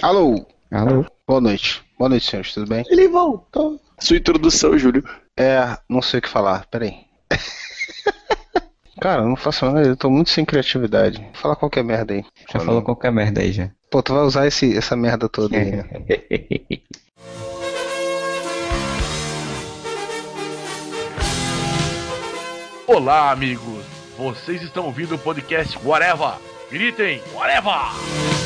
Alô, Alô? boa noite. Boa noite, senhores, tudo bem? Ele voltou. Sua introdução, Júlio. É, não sei o que falar, peraí. Cara, eu não faço nada, eu tô muito sem criatividade. Vou falar qualquer merda aí. Já falou qualquer merda aí já. Pô, tu vai usar esse, essa merda toda aí, né? Olá, amigos! Vocês estão ouvindo o podcast Whatever! Gritem, Whatever!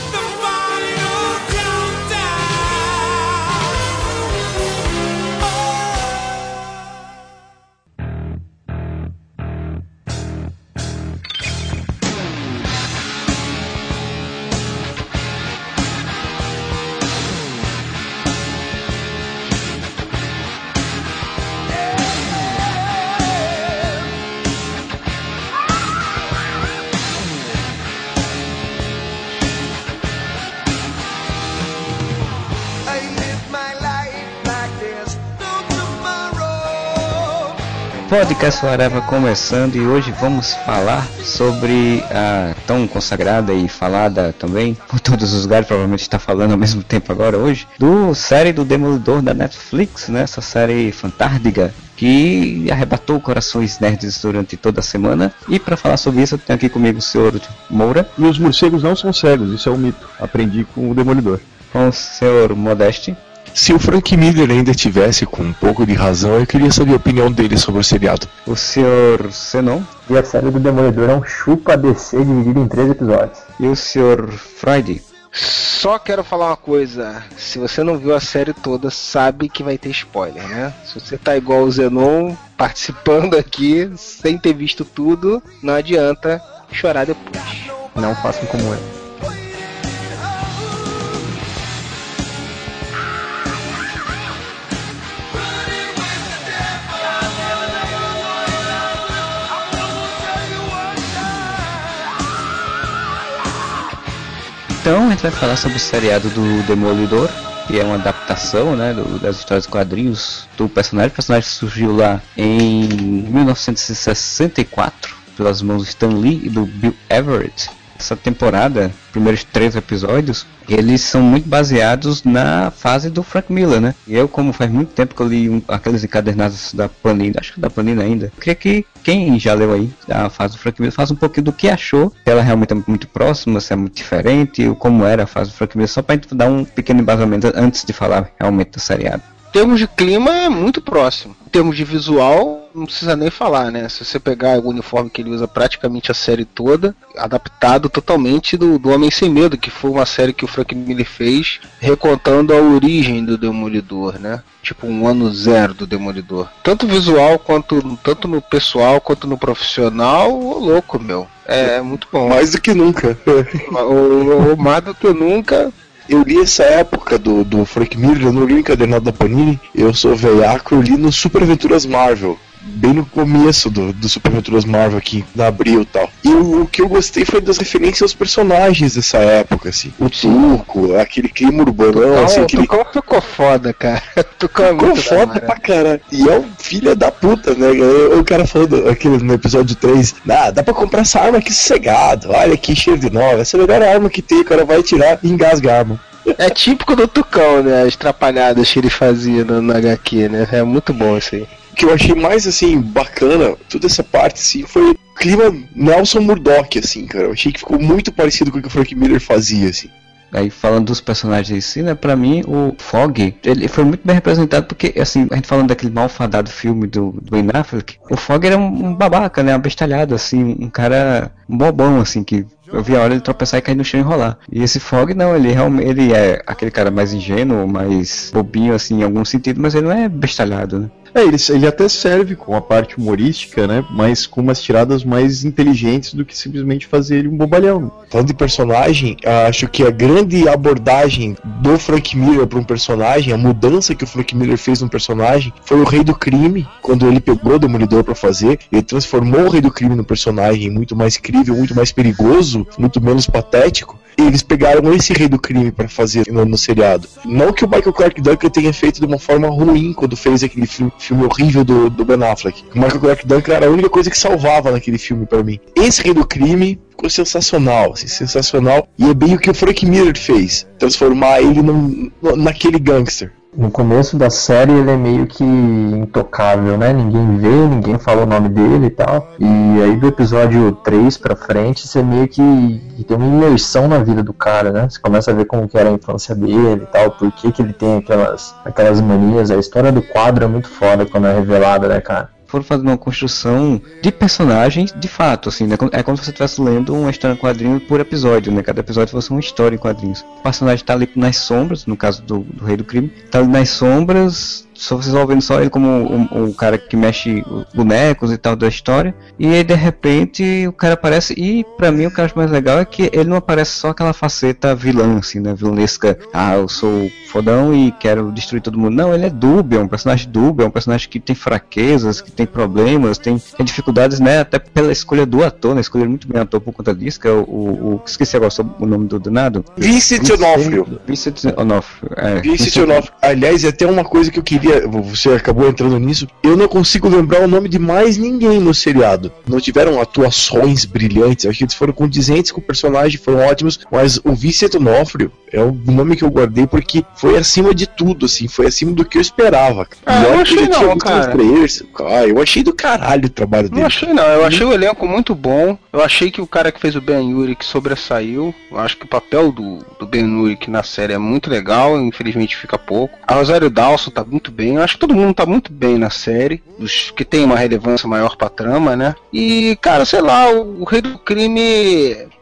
Podcast Areva começando e hoje vamos falar sobre a tão consagrada e falada também por todos os lugares, provavelmente está falando ao mesmo tempo agora hoje, do série do Demolidor da Netflix, né? Essa série fantástica que arrebatou corações nerds durante toda a semana. E para falar sobre isso, eu tenho aqui comigo o senhor Moura, E os morcegos não são cegos, isso é um mito. Aprendi com o Demolidor. com o senhor Modeste, Se o Frank Miller ainda tivesse com um pouco de razão, eu queria saber a opinião dele sobre o seriado. o senhor Zenon E a série do Demolidor é um chupa DC dividido em três episódios. e o senhor Freud. Só quero falar uma coisa. Se você não viu a série toda, sabe que vai ter spoiler, né? Se você tá igual o Zenon, participando aqui, sem ter visto tudo, não adianta chorar depois. Não façam como eu. Então a gente vai falar sobre o seriado do Demolidor, que é uma adaptação né, do- das histórias de quadrinhos do personagem. O personagem surgiu lá em 1964 pelas mãos do Stan Lee e do Bill Everett. Essa temporada, primeiros três episódios, eles são muito baseados na fase do Frank Miller, né? E eu, como faz muito tempo que eu li um- aqueles encadernados da Panini, acho que da Panini ainda, queria que quem já leu aí a fase do Frank Miller faça um pouquinho do que achou, se ela realmente é muito próxima, se é muito diferente, ou como era a fase do Frank Miller, só pra gente dar um pequeno embasamento antes de falar realmente do seriado. Em termos de clima, é muito próximo. Em termos de visual, não precisa nem falar, né? Se você pegar o uniforme que ele usa praticamente a série toda, adaptado totalmente do, do Homem Sem Medo, que foi uma série que o Frank Miller fez, recontando a origem do Demolidor, né? Tipo um ano zero do Demolidor. Tanto visual quanto tanto no pessoal quanto no profissional, ô louco, meu. É muito bom. Mais do que nunca. o, o, mais do que nunca, Eu li essa época do, do Frank Miller, eu não li o encadernado da Panini, eu sou veiaco, eu li no Super Aventuras Marvel. Bem no começo do, do Super Aventuras Marvel aqui, na Abril e tal. E o, o que eu gostei foi das referências aos personagens dessa época, assim. O Tuco, aquele clima urbanão, assim, aquele Tucão ficou foda, cara. Tucão é Ficou muito da foda pra caralho. E é um filho da puta, né? O o cara falando aquele no episódio 3, ah, dá pra comprar essa arma aqui sossegado. Olha que cheiro de nova. Essa é a melhor arma que tem, o cara vai tirar e engasga a arma. É típico do Tucão, né? As trapalhadas que ele fazia no, no HQ, né? É muito bom isso aí. Que eu achei mais, assim, bacana, toda essa parte, assim, foi o clima Nelson Murdock, assim, cara. Eu achei que ficou muito parecido com o que o Frank Miller fazia, assim. Aí falando dos personagens em si, né, pra mim o Fog, ele foi muito bem representado porque, assim, a gente falando daquele malfadado filme do, do Ben Affleck, o Fog era um, um babaca, né, abestalhado, assim, um cara um bobão, assim, que eu vi a hora ele tropeçar e cair no chão e enrolar. E esse Fog não, ele realmente, ele é aquele cara mais ingênuo, mais bobinho, assim, em algum sentido, mas ele não é bestalhado, né. É, ele, ele até serve com a parte humorística, né? Mas com umas tiradas mais inteligentes do que simplesmente fazer ele um bobalhão. Falando de personagem, acho que a grande abordagem do Frank Miller para um personagem, a mudança que o Frank Miller fez no personagem, foi o Rei do Crime, quando ele pegou o Demolidor para fazer, ele transformou o Rei do Crime num personagem muito mais crível, muito mais perigoso, muito menos patético. Eles pegaram esse rei do crime pra fazer no, no seriado. Não que o Michael Clark Duncan tenha feito de uma forma ruim quando fez aquele filme, filme horrível do, do Ben Affleck. O Michael Clark Duncan era a única coisa que salvava naquele filme pra mim. Esse rei do crime ficou sensacional, assim, sensacional. E é bem o que o Frank Miller fez, transformar ele num, naquele gangster. No começo da série ele é meio que intocável, né? Ninguém vê, ninguém fala o nome dele e tal. E aí do episódio 3 pra frente, você meio que, tem uma imersão na vida do cara, né? Você começa a ver como que era a infância dele e tal, por que, que ele tem aquelas, aquelas manias. A história do quadro é muito foda quando é revelada, né, cara? Foram fazendo uma construção de personagens de fato, assim, né? É como se você estivesse lendo uma história em quadrinho por episódio, né? Cada episódio fosse uma história em quadrinhos. O personagem tá ali nas sombras, no caso do, do Rei do Crime, tá ali nas sombras, só vocês vão vendo só ele como o, o cara que mexe os bonecos e tal da história. E aí de repente o cara aparece e pra mim o que eu acho mais legal é que ele não aparece só aquela faceta vilã, assim, né? Vilanesca, ah, eu sou fodão e quero destruir todo mundo. Não, ele é dúbio, é um personagem dúbio, é um personagem que tem fraquezas, que tem problemas, tem, tem dificuldades, né? Até pela escolha do ator, né? Escolher muito bem o ator por conta disso, que é o. o, o esqueci agora o nome do danado. Vincent Onofrio. Vincent Onofrio. É, Vincent Onofrio. Aliás, é até uma coisa que eu queria. Você acabou entrando nisso. Eu não consigo lembrar o nome de mais ninguém no seriado. Não tiveram atuações brilhantes. Acho que eles foram condizentes com o personagem, foram ótimos. Mas o Vincent Onofrio é o nome que eu guardei porque foi acima de tudo, assim. Foi acima do que eu esperava. Ah, eu que achei não, cara. nos trailers. Ah, eu achei do caralho o trabalho dele. Não achei não, eu achei o elenco muito bom. Eu achei que o cara que fez o Ben Urich sobressaiu. Eu acho que o papel do, do Ben Urich na série é muito legal, infelizmente fica pouco. A Rosário Dawson tá muito bem, eu acho que todo mundo tá muito bem na série, os que tem uma relevância maior pra trama, né? E, cara, sei lá, o, o Rei do Crime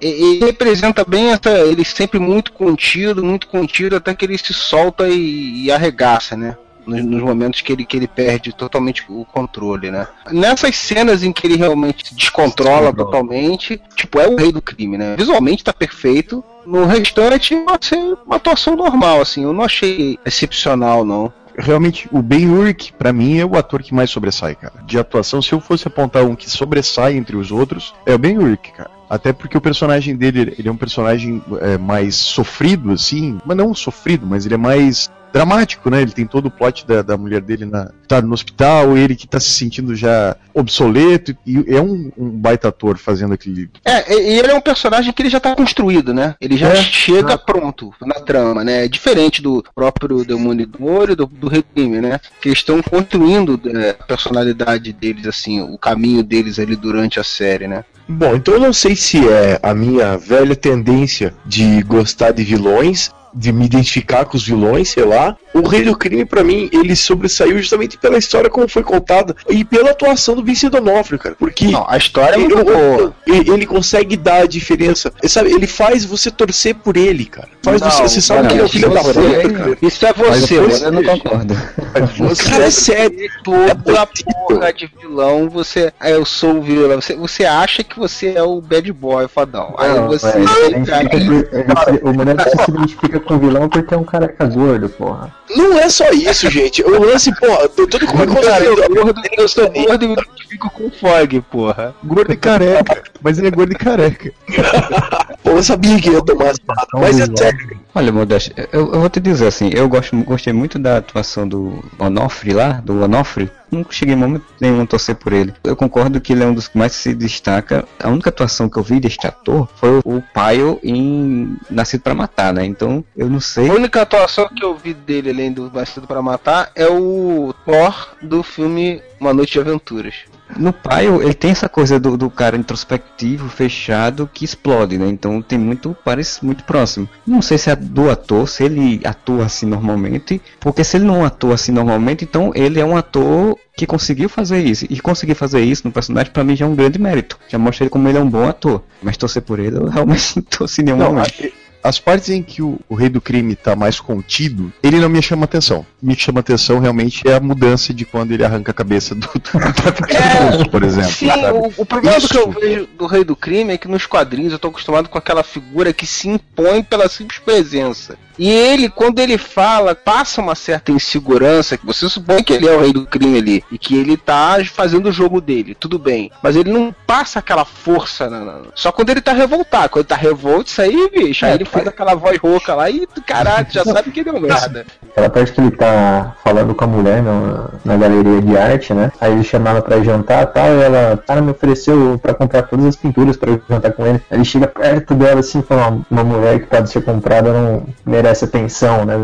ele representa bem essa. Ele sempre muito contido, muito contido, até que ele se solta e, e arregaça, né? nos, nos momentos que ele, que ele perde totalmente o controle, né? Nessas cenas em que ele realmente se descontrola totalmente, tipo, é o rei do crime, né? Visualmente tá perfeito. No restante, pode ser uma atuação normal, assim. Eu não achei excepcional, não. Realmente, o Ben Urich, pra mim, é o ator que mais sobressai, cara. De atuação, se eu fosse apontar um que sobressai entre os outros, é o Ben Urich, cara. Até porque o personagem dele, ele é um personagem é, mais sofrido, assim. Mas não sofrido, mas ele é mais dramático, né? Ele tem todo o plot da, da mulher dele na, tá no hospital, ele que tá se sentindo já obsoleto, e é um, um baita ator fazendo aquele. É, e ele é um personagem que ele já tá construído, né? Ele já É, chega pronto na trama, né? É diferente do próprio Demolidor e do, do Redime, né? Que estão construindo é, a personalidade deles, assim, o caminho deles ali durante a série, né? Bom, então eu não sei se é a minha velha tendência de gostar de vilões, de me identificar com os vilões, sei lá. O Rei do Crime, pra mim, ele sobressaiu justamente pela história como foi contada e pela atuação do Vince Donofrio, cara. Porque Não, a história é ele, muito boa. ele- ele consegue dar a diferença. Sabe, ele faz você torcer por ele, cara. Faz Não, você, você sabe que ele é o filho da você- puta, cara. Isso é você, você eu não concordo. Cara, é sério. toda É a porra de vilão, você. ah, Eu sou o vilão. Você, você acha que você é o bad boy, fodão. Aí Não, você. é, ele se- o moleque se identifica com o vilão porque é um careca gordo, porra. Não é só isso, gente. O lance, porra, todo como é que Cara, gordo, identifico com o Fog, porra. Gordo e careca. Mas ele é gordo e careca. Pô, eu sabia que ia tomar essa parada, mas é sério. Olha, Modeste, eu, eu vou te dizer assim, eu gosto, gostei muito da atuação do Onofre lá, do Onofre. Não cheguei em momento nenhum a torcer por ele. Eu concordo que ele é um dos que mais se destaca. A única atuação que eu vi deste ator foi o Paio em Nascido pra Matar, né? Então, eu não sei. A única atuação que eu vi dele, além do Nascido para Matar, é o Thor do filme Uma Noite de Aventuras. No Paio, ele tem essa coisa do, do cara introspectivo, fechado, que explode, né? Então tem muito, parece muito próximo. Não sei se é do ator, se ele atua assim normalmente, porque se ele não atua assim normalmente, então ele é um ator que conseguiu fazer isso. E conseguir fazer isso no personagem, pra mim, já é um grande mérito. Já mostra ele como ele é um bom ator. Mas torcer por ele, eu realmente não torci nenhum Não, momento. As partes em que o, o rei do crime tá mais contido, ele não me chama atenção. Me chama atenção realmente é a mudança de quando ele arranca a cabeça do, do traficante, por exemplo. Sim, o, o problema do que eu Isso. vejo do Rei do Crime é que nos quadrinhos eu tô acostumado com aquela figura que se impõe pela simples presença. E ele, quando ele fala, passa uma certa insegurança, que você supõe que ele é o rei do crime ali, e que ele tá fazendo o jogo dele, tudo bem. Mas ele não passa aquela força, na- na- só quando ele tá revoltado. Quando ele tá revolto, isso aí, bicho, aí É, ele faz aquela voz rouca lá e caralho, já sabe que deu merda. Aquela parte que ele tá falando com a mulher na, na galeria de arte, né? Aí ele chama ela pra jantar tal, e ela, cara, me ofereceu pra comprar todas as pinturas pra jantar com ele. Aí ele chega perto dela assim fala, "Uma- mulher que pode ser comprada não merece atenção, né?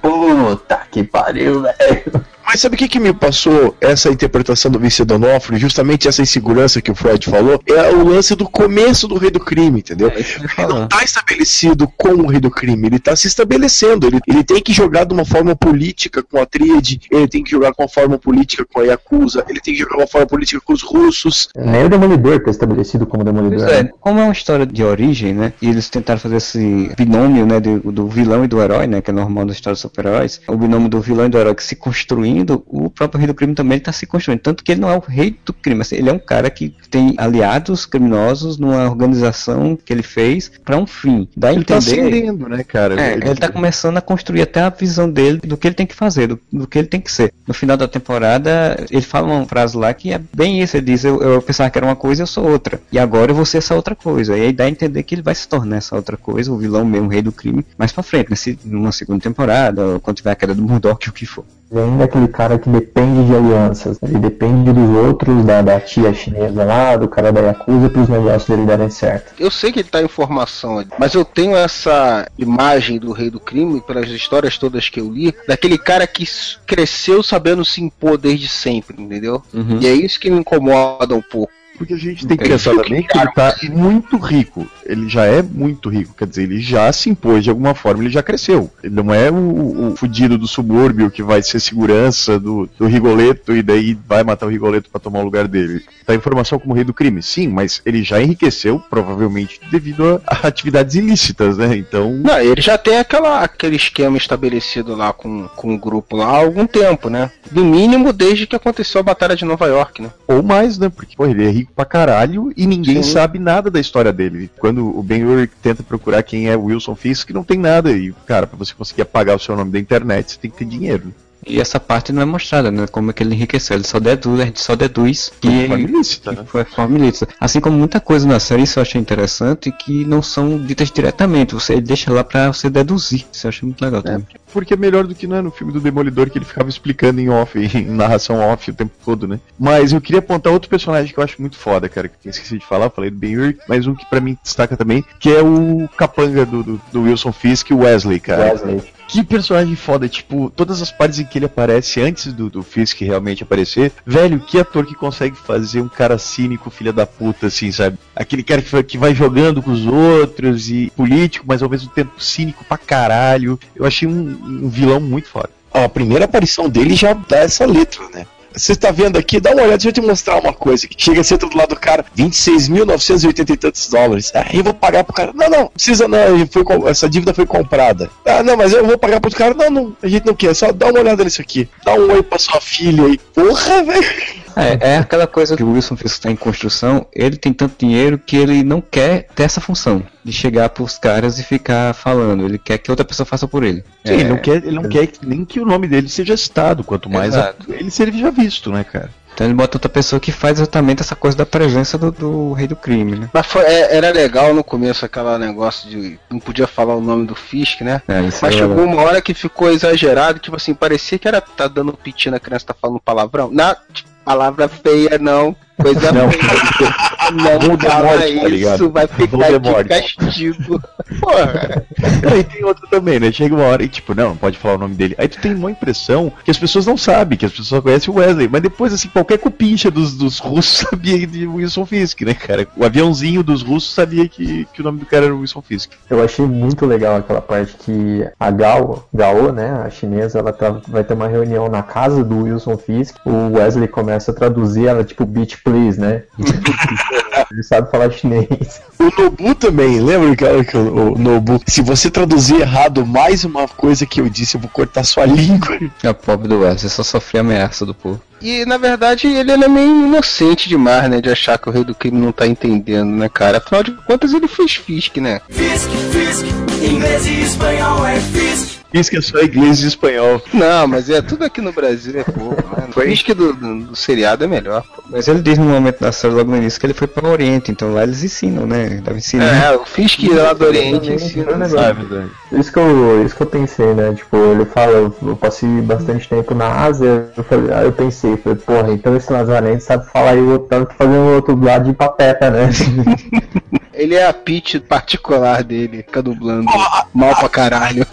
Puta que pariu, velho. Mas sabe o que, que me passou essa interpretação do Vince Donofrio? Justamente essa insegurança que o Fred falou, é o lance do começo do Rei do Crime, entendeu? É Ele não falar. tá estabelecido como o Rei do Crime, ele tá se estabelecendo. Ele, ele tem que jogar de uma forma política com a Tríade, ele tem que jogar com uma forma política com a Yakuza, ele tem que jogar uma forma política com os russos. Nem o Demolidor tá estabelecido como Demolidor. Pois é, né? como é uma história de origem, né? E eles tentaram fazer esse binômio, né? Do, do vilão e do herói, né? Que é normal da história dos super-heróis. O binômio do vilão e do herói que se construindo, o próprio rei do crime também está se construindo. Tanto que ele não é o rei do crime, assim, ele é um cara que tem aliados criminosos numa organização que ele fez para um fim. Dá Ele tá entender. ascendendo, né, cara? É, ele tá começando a construir até a visão dele do que ele tem que fazer, do, do que ele tem que ser. No final da temporada, ele fala uma frase lá que é bem isso, ele diz, eu, eu pensava que era uma coisa, eu sou outra. E agora eu vou ser essa outra coisa. E aí dá a entender que ele vai se tornar essa outra coisa, o vilão mesmo, o rei do crime, mais pra frente, né? Se- numa segunda temporada, ou quando tiver a queda do Murdoch, o que for. Ele ainda é aquele cara que depende de alianças. Ele depende dos outros, da, da tia chinesa lá, do cara da Yakuza, para os negócios dele darem certo. Eu sei que ele tá em formação, mas eu tenho essa imagem do rei do crime, pelas histórias todas que eu li, daquele cara que cresceu sabendo se impor desde sempre, entendeu? Uhum. E é isso que me incomoda um pouco. Porque a gente tem que pensar também que ele tá muito rico. Ele já é muito rico. Quer dizer, ele já se impôs de alguma forma, ele já cresceu. Ele não é o, o fudido do subúrbio que vai ser segurança do, do Rigoleto e daí vai matar o Rigoleto pra tomar o lugar dele. Tá em formação como rei do crime, sim, mas ele já enriqueceu, provavelmente devido a, a atividades ilícitas, né? Então. Não, ele já tem aquela, aquele esquema estabelecido lá com, com o grupo lá há algum tempo, né? No mínimo desde que aconteceu a Batalha de Nova York, né? Ou mais, né? Porque pô, ele é rico pra caralho e ninguém Sim. sabe nada da história dele. Quando o Ben Urich tenta procurar quem é Wilson Fisk, não tem nada. E, cara, pra você conseguir apagar o seu nome da internet, você tem que ter dinheiro. E essa parte não é mostrada, né? Como é que ele enriqueceu. Ele só deduz, a gente só deduz que ele ilícita, que né? foi forma ilícita. Assim como muita coisa na série, isso eu achei interessante, que não são ditas diretamente. Você deixa lá pra você deduzir. Isso eu achei muito legal também. Porque é melhor do que né, no filme do Demolidor que ele ficava explicando em off, em narração off o tempo todo, né? Mas eu queria apontar outro personagem que eu acho muito foda, cara, que eu esqueci de falar, falei do Ben Urich, mas um que pra mim destaca também, que é o capanga do, do, do Wilson Fisk, o Wesley, cara. Wesley. Que personagem foda, tipo, todas as partes em que ele aparece antes do, do Fisk realmente aparecer, velho, que ator que consegue fazer um cara cínico, filha da puta, assim, sabe? Aquele cara que que vai jogando com os outros e político, mas ao mesmo tempo cínico pra caralho. Eu achei um, um vilão muito foda. A primeira aparição dele já dá essa letra, né? Você está vendo aqui, dá uma olhada, deixa eu te mostrar uma coisa. Chega assim do lado do cara, 26.980 e tantos dólares. Ah, eu vou pagar pro cara. Não, não, precisa não, foi, essa dívida foi comprada. Ah, não, mas eu vou pagar pro cara. Não, não, a gente não quer, só dá uma olhada nisso aqui. Dá um oi pra sua filha aí. Porra, velho. É, é aquela coisa que o Wilson Fisk está em construção, ele tem tanto dinheiro que ele não quer ter essa função de chegar pros caras e ficar falando. Ele quer que outra pessoa faça por ele. Sim, ele não quer, ele não quer que- nem que o nome dele seja citado, quanto mais a- ele seja visto, né, cara? Então ele bota outra pessoa que faz exatamente essa coisa da presença do, do rei do crime, né? Mas foi- é- era legal no começo aquela negócio de não podia falar o nome do Fisk, né? É, Mas é chegou legal. uma hora que ficou exagerado, tipo assim, parecia que era tá dando piti na criança, tá falando palavrão. Na tipo, palavra feia não, coisa Não. feia. Não Voldemort, fala tá isso, ligado? vai ficar Voldemort. de castigo. Porra. Aí tem outro também, né? Chega uma hora e, tipo, não, não pode falar o nome dele. Aí tu tem uma impressão que as pessoas não sabem, que as pessoas só conhecem o Wesley. Mas depois, assim, qualquer cupincha dos, dos russos sabia de Wilson Fisk, né, cara? O aviãozinho dos russos sabia que, que o nome do cara era Wilson Fisk. Eu achei muito legal aquela parte que a Gao, Gao, né, a chinesa, ela tá- vai ter uma reunião na casa do Wilson Fisk. O Wesley começa a traduzir ela tipo beach please, né? Ele sabe falar chinês. O Nobu também, lembra aquela que o, Nobu? Se você traduzir errado mais uma coisa que eu disse, eu vou cortar sua língua. É o pobre do Wesley, só sofria ameaça do povo. E na verdade ele era meio inocente demais, né? De achar que o rei do crime não tá entendendo, né, cara? Afinal de contas ele fez Fisk, né? Fisk, Fisk, inglês e espanhol é Fisk. Isso que é só inglês e espanhol. Não, mas é tudo aqui no Brasil é pouco, né? O Fisk do, do, do seriado é melhor. pô. Mas ele diz no momento da série logo no início que ele foi para o Oriente, então lá eles ensinam, né? Devem ensinar. É, o Fisk lá do Oriente ensina. né? Ah. Isso que, eu, isso que eu pensei, né? Tipo, ele fala, eu, eu passei bastante tempo na Ásia, eu falei, aí eu pensei, falei, porra, então esse Nazareno sabe falar e o outro tá fazendo o outro lado de pateta, né? Ele é a pitch particular dele, fica dublando mal pra caralho.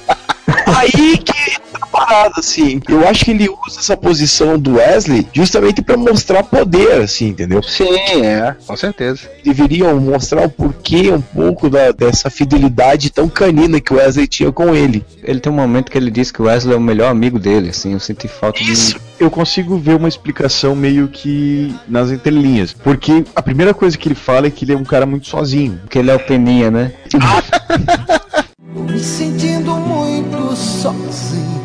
Aí que tá parado, assim. Eu acho que ele usa essa posição do Wesley justamente pra mostrar poder, assim, entendeu? Sim, é, com certeza. Deveriam mostrar o porquê um pouco da- dessa fidelidade tão canina que o Wesley tinha com ele. Ele tem um momento que ele diz que o Wesley é o melhor amigo dele, assim, eu senti falta Isso. de. Eu consigo ver uma explicação meio que nas entrelinhas. Porque a primeira coisa que ele fala é que ele é um cara muito sozinho. que ele é o Peninha, né? Me sentindo muito sozinho.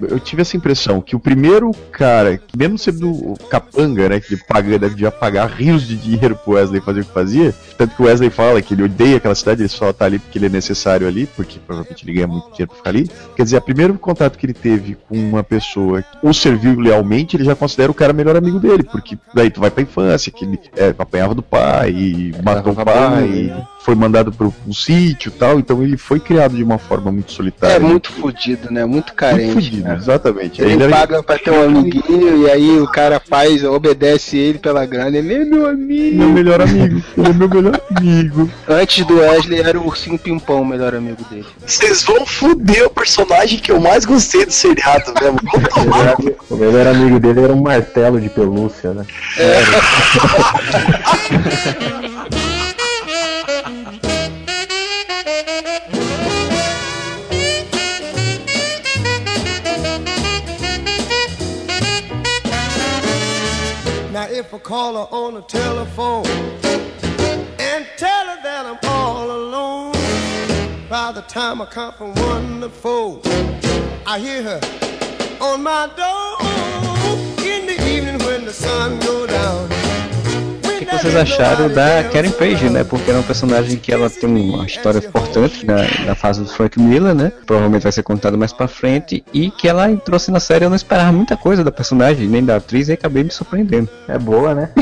Eu tive essa impressão que o primeiro cara, que mesmo sendo o capanga, né, que ele paga, devia pagar rios de dinheiro pro Wesley fazer o que fazia, tanto que o Wesley fala que ele odeia aquela cidade, ele só tá ali porque ele é necessário ali, porque provavelmente ele ganha muito dinheiro pra ficar ali. Quer dizer, o primeiro contato que ele teve com uma pessoa que o serviu lealmente, ele já considera o cara melhor amigo dele, porque daí tu vai pra infância, que ele é, apanhava do pai, e matou o pai, e foi mandado pro um sítio e tal, então ele foi criado de uma forma muito solitária. É muito fudido, né? Muito Muito carente. fudido, né? exatamente. Ele, era- paga pra ter um amiguinho e aí o cara faz, obedece ele pela grana. Ele é meu amigo. Meu melhor amigo. Ele é meu melhor amigo. Antes do Wesley era o ursinho pimpão, o melhor amigo dele. Vocês vão fuder o personagem que eu mais gostei do seriado mesmo. Vão O melhor- amigo dele era um martelo de pelúcia, né? Now call her on the telephone and tell her that I'm all alone, by the time I come from one to four, I hear her on my door in the evening when the sun go down. O que vocês acharam da Karen Page, né? Porque é um personagem que ela tem uma história importante na, na fase do Frank Miller, né? Provavelmente vai ser contada mais pra frente. E que ela entrou assim na série, eu não esperava muita coisa da personagem, nem da atriz, e acabei me surpreendendo. É boa, né?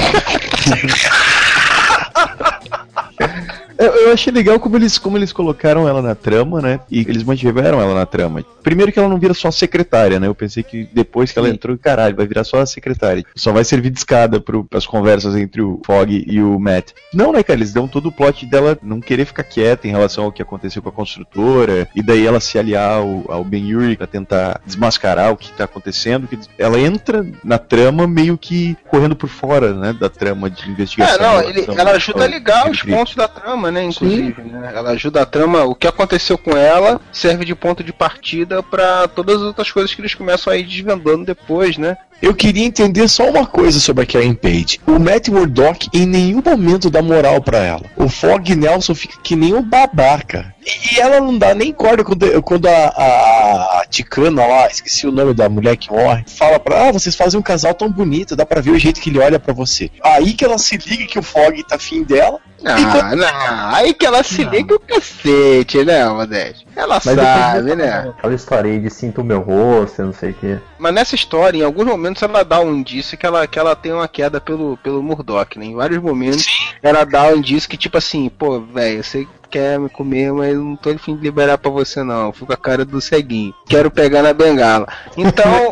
Eu, eu achei legal como eles, como eles colocaram ela na trama, né? E eles mantiveram ela na trama. Primeiro que ela não vira só secretária, né? Eu pensei que depois que ela Sim. entrou, caralho, vai virar só a secretária. Só vai servir de escada pro, pras conversas entre o Fog e o Matt. Não, né, cara? Eles dão todo o plot dela não querer ficar quieta em relação ao que aconteceu com a construtora. E daí ela se aliar ao, ao Ben Yuri pra tentar desmascarar o que tá acontecendo. que ela entra na trama meio que correndo por fora, né? Da trama de investigação. É, não, ele- relação ela ajuda a ligar os pontos da trama, né? Inclusive, né? Ela ajuda a trama. O que aconteceu com ela serve de ponto de partida pra todas as outras coisas que eles começam a ir desvendando depois, né? Eu queria entender só uma coisa sobre a Karen Page. O Matt Murdock em nenhum momento dá moral pra ela. O Fog Nelson fica que nem um babaca. E ela não dá nem corda quando, quando a, a, a Ticana lá, esqueci o nome da mulher que morre, fala pra ah, vocês fazem um casal tão bonito, dá pra ver o jeito que ele olha pra você. Aí que ela se liga que o Fog tá afim dela. Ah, não. Aí que ela se liga o cacete, né, Modeste? Ela Mas sabe, né? Aquela história aí de sinto o meu rosto, eu não sei o que. Mas nessa história, em alguns momentos ela dá um indício que ela, que ela tem uma queda pelo, pelo Murdoch, né? Em vários momentos ela dá um indício que, tipo assim, pô, velho, que quer me comer, mas eu não tô afim de liberar pra você não. Eu fico com a cara do ceguinho. Quero pegar na bengala. Então,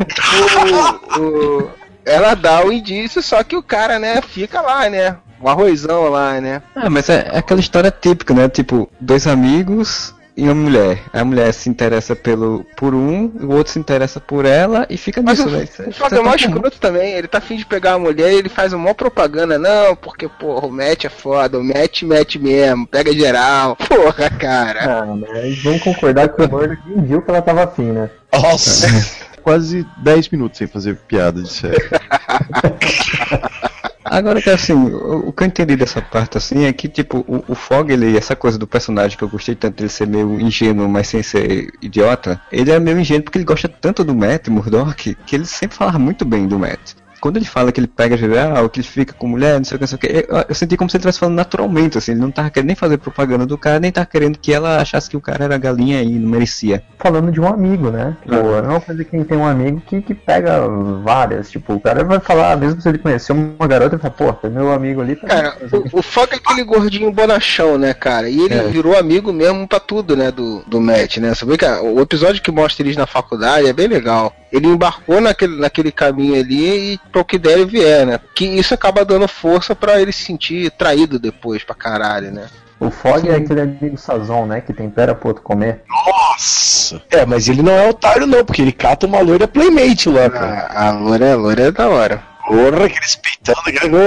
o- o- ela dá o indício, só que o cara, né, fica lá, né? Um arrozão lá, né? Ah, mas é, é aquela história típica, né? Tipo, dois amigos e uma mulher. A mulher se interessa pelo, por um, o outro se interessa por ela e fica Mas nisso, o, né? o é- é isso é mó escroto também, ele tá afim de pegar a mulher e ele faz uma propaganda, não, porque, porra, o Matt é foda, o Matt mete mesmo, pega geral, porra, cara. Ah, mas vamos concordar que o Murdoch nem viu que ela tava afim, né? Nossa! Quase 10 minutos sem fazer piada de série. Agora que assim, o, o que eu entendi dessa parte assim é que tipo, o, o Fog, ele, essa coisa do personagem que eu gostei tanto dele ser meio ingênuo, mas sem ser idiota, ele é meio ingênuo porque ele gosta tanto do Matt Murdock que ele sempre fala muito bem do Matt. Quando ele fala que ele pega geral, que ele fica com mulher, não sei o que, não sei o que, eu, eu senti como se ele estivesse falando naturalmente, assim, ele não tava querendo nem fazer propaganda do cara, nem tava querendo que ela achasse que o cara era galinha e não merecia. Falando de um amigo, né? Tipo, é uma coisa que tem um amigo que, que pega várias. Tipo, o cara vai falar, mesmo se ele conhecer uma garota, ele fala, pô, tem meu amigo ali. Tá Cara, o, o Fog é aquele gordinho bonachão, né, cara? E ele É. virou amigo mesmo pra tudo, né, do, do Matt, né? Você vê que o episódio que mostra eles na faculdade é bem legal. Ele embarcou naquele, naquele caminho ali e pro que der e vier, né? Que isso acaba dando força pra ele se sentir traído depois pra caralho, né? O Fog é aquele amigo Sazon, né? Que tempera pro outro comer. Nossa! É, mas ele não é otário, não, porque ele cata uma loira playmate lá, cara. A, a loira, a loira é da hora. Porra, aqueles peitando.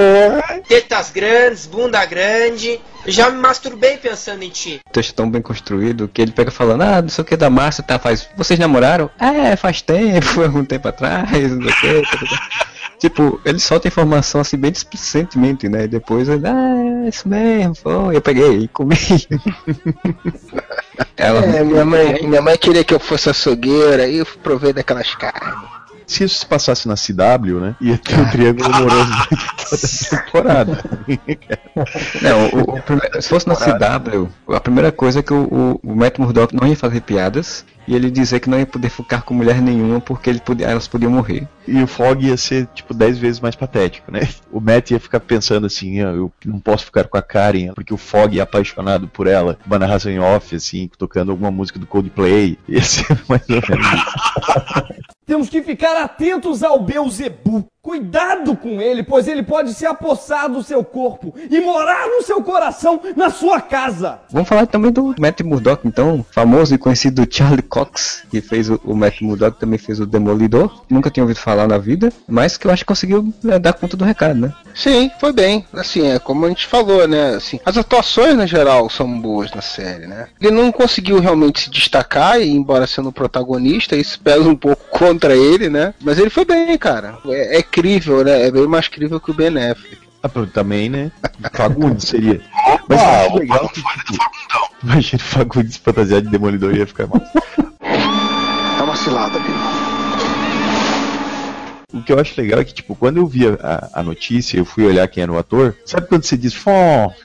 Tetas grandes, bunda grande. Eu já me masturbei pensando em ti. O texto é tão bem construído que ele pega falando, ah, não sei o que da Márcia, tá, faz. Vocês namoraram? É, faz tempo, algum tempo atrás, não sei o que. tá, tá, tá." Tipo, ele solta informação assim bem displicentemente, né? E depois ele, ah, é isso mesmo, foi, eu peguei e comi. Ela, É, minha mãe, minha mãe queria que eu fosse açougueira e eu provei daquelas carnes. Se isso se passasse na CW, né? Ia ter um triângulo amoroso toda temporada. Não, o- o se fosse na CW, a primeira coisa é que o, o, o Matt Murdock não ia fazer piadas e ele dizer que não ia poder ficar com mulher nenhuma porque ele podia, elas podiam morrer. E o Fog ia ser, tipo, 10 vezes mais patético, né? O Matt ia ficar pensando assim, ah, eu não posso ficar com a Karen, porque o Fog é apaixonado por ela. Uma narração em off, assim, tocando alguma música do Coldplay. Ia ser mais ou menos isso. Temos que ficar atentos ao Beuzebu. Cuidado com ele, pois ele pode se apossar do seu corpo e morar no seu coração, na sua casa. Vamos falar também do Matt Murdock, então, famoso e conhecido Charlie Cox, que fez o, o Matt Murdock, também fez o Demolidor. Nunca tinha ouvido falar na vida, mas que eu acho que conseguiu né, dar conta do recado, né? Sim, foi bem. Assim, é como a gente falou, né? Assim, as atuações, no geral, são boas na série, né? Ele não conseguiu realmente se destacar, e embora sendo o protagonista, isso pesa um pouco contra ele, né? Mas ele foi bem, cara. É, é crível, né? É bem mais crível que o Ben Affleck. Ah, pronto, também, né? Fagundes seria. Mas eu acho legal que, tipo, imagina o Fagundes fantasiado de demolidor ia ficar massa. É uma cilada, amigo. O que eu acho legal é que, tipo, quando eu vi a, a notícia, eu fui olhar quem era o ator. Sabe quando você diz, pô,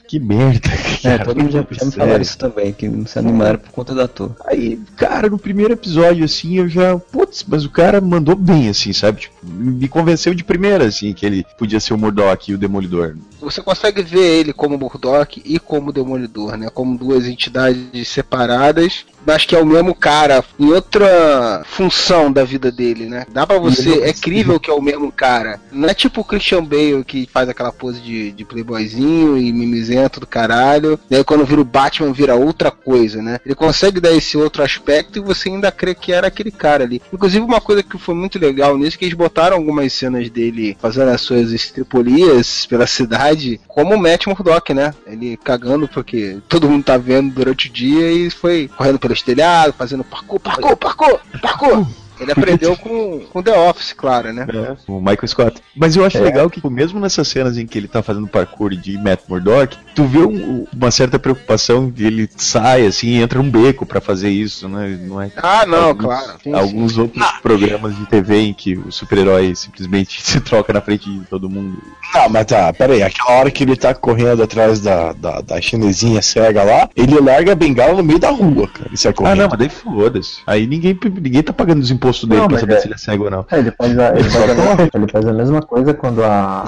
que merda. É, cara, todo mundo já, já me falaram sério." isso também, que não se animaram por conta do ator. Aí, cara, no primeiro episódio, assim, eu já. Putz, mas o cara mandou bem, assim, sabe? Tipo, me convenceu de primeira, assim, que ele podia ser o Murdoch e o Demolidor. Você consegue ver ele como Murdoch e como Demolidor, né? Como duas entidades separadas, mas que é o mesmo cara em outra função da vida dele, né? Dá pra você, é crível que é o mesmo cara. Não é tipo o Christian Bale que faz aquela pose de, de playboyzinho e mimizento do caralho. E aí quando vira o Batman vira outra coisa, né? Ele consegue dar esse outro aspecto e você ainda crê que era aquele cara ali. Inclusive uma coisa que foi muito legal nisso é que eles botaram algumas cenas dele fazendo as suas estripolias pela cidade, como o Matt Murdock, né? Ele cagando porque todo mundo tá vendo durante o dia e foi correndo pelo telhado, fazendo parkour, parkour, parkour, parkour. Ele aprendeu com, com The Office, claro, né? O Michael Scott. Mas eu acho legal que, tipo, mesmo nessas cenas em que ele tá fazendo parkour de Matt Murdock, tu vê um- uma certa preocupação de ele sai assim e entra num beco pra fazer isso, né? Não é Ah, não, alguns, claro. Sim, alguns outros programas de TV em que o super-herói simplesmente se troca na frente de todo mundo. Não, mas tá, pera aí. Aquela hora que ele tá correndo atrás da, da, da chinesinha cega lá, ele larga a bengala no meio da rua, cara. Isso é Ah, correndo. não, mas daí foda-se. Aí ninguém, ninguém tá pagando os impostos dele Não, pra saber é- se ele é cego ou não. É, ele faz a, ele faz a, mesma, ele faz a mesma coisa quando a,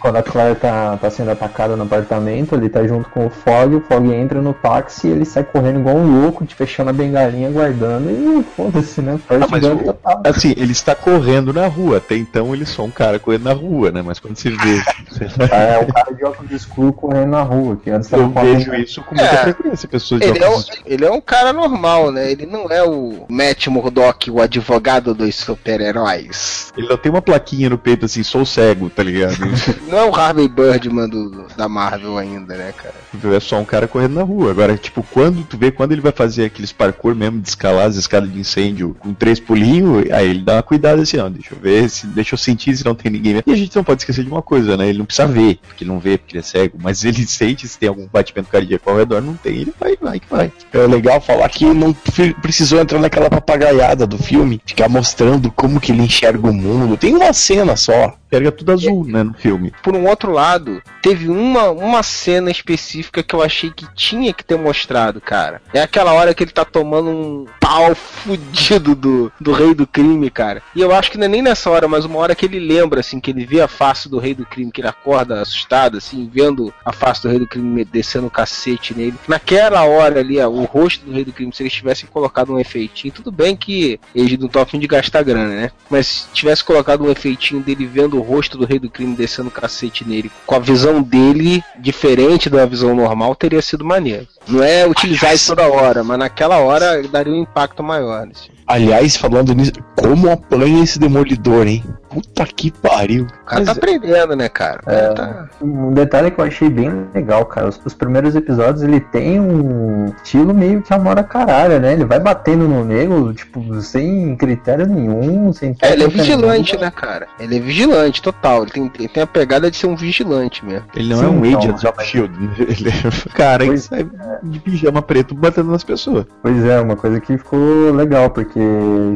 quando a Claire tá, tá sendo atacada no apartamento, ele tá junto com o Fog, o Fog entra no táxi e ele sai correndo igual um louco, te fechando a bengalinha, guardando e foda-se, né? Ah, mas o-. Assim, ele está correndo na rua. Até então ele é só um cara correndo na rua, né? Mas quando você vê. lá, É o cara de óculos escuro correndo na rua, que antes eu vejo correndo- isso com muita É. frequência. Pessoas de Ele é, um, óculos ele é um cara normal, né? Ele não é o Matt Murdock, o advogado dos super-heróis. Ele não tem uma plaquinha no peito assim, sou cego, tá ligado? Não é o Harvey Birdman do, da Marvel ainda, né, cara? é só um cara correndo na rua. Agora, tipo, quando tu vê quando ele vai fazer aqueles parkour mesmo de escalar as escadas de incêndio com três pulinhos, aí ele dá uma cuidada assim, ó, deixa eu ver, se, deixa eu sentir se não tem ninguém mesmo. E a gente não pode esquecer de uma coisa, né? Ele não precisa ver, porque ele não vê, porque ele é cego, mas ele sente se tem algum batimento cardíaco ao redor, não tem, ele vai, vai que vai. É legal falar que não pre- precisou entrar naquela papagaiada do filme, ficar mostrando como que ele enxerga o mundo. Tem uma cena só. enxerga tudo azul, né, no filme. Por um outro lado, teve uma, uma cena específica que eu achei que tinha que ter mostrado, cara. É aquela hora que ele tá tomando um pau fudido do, do rei do crime, cara. E eu acho que não é nem nessa hora, mas uma hora que ele lembra, assim, que ele vê a face do rei do crime, que ele acorda assustado, assim, vendo a face do rei do crime descendo o cacete nele. Naquela hora ali, ó, o rosto do rei do crime, se eles tivessem colocado um efeitinho, tudo bem que eles não estão afim de gastar grana, né? Mas se tivesse colocado um efeitinho dele vendo o rosto do rei do crime descendo o cacete nele, com a visão dele diferente da visão normal, teria sido maneiro. Não é utilizar isso toda hora, mas naquela hora daria um impacto maior. Assim. Aliás, falando nisso, como apanha esse demolidor, hein? Puta que pariu. O cara tá aprendendo, né, cara? É, tá- Um detalhe que eu achei bem legal, cara. Os, os primeiros episódios ele tem um estilo meio que amor a caralho, né? Ele vai batendo no nego, tipo, sem critério nenhum, sem É, ele é vigilante, né, cara? Ele é vigilante, total. Ele tem, ele tem a pegada de ser um vigilante mesmo. Ele não Sim, é um então, Agent of Shield. Ele é um cara que sai de pijama preto batendo nas pessoas. Pois é, uma coisa que ficou legal, porque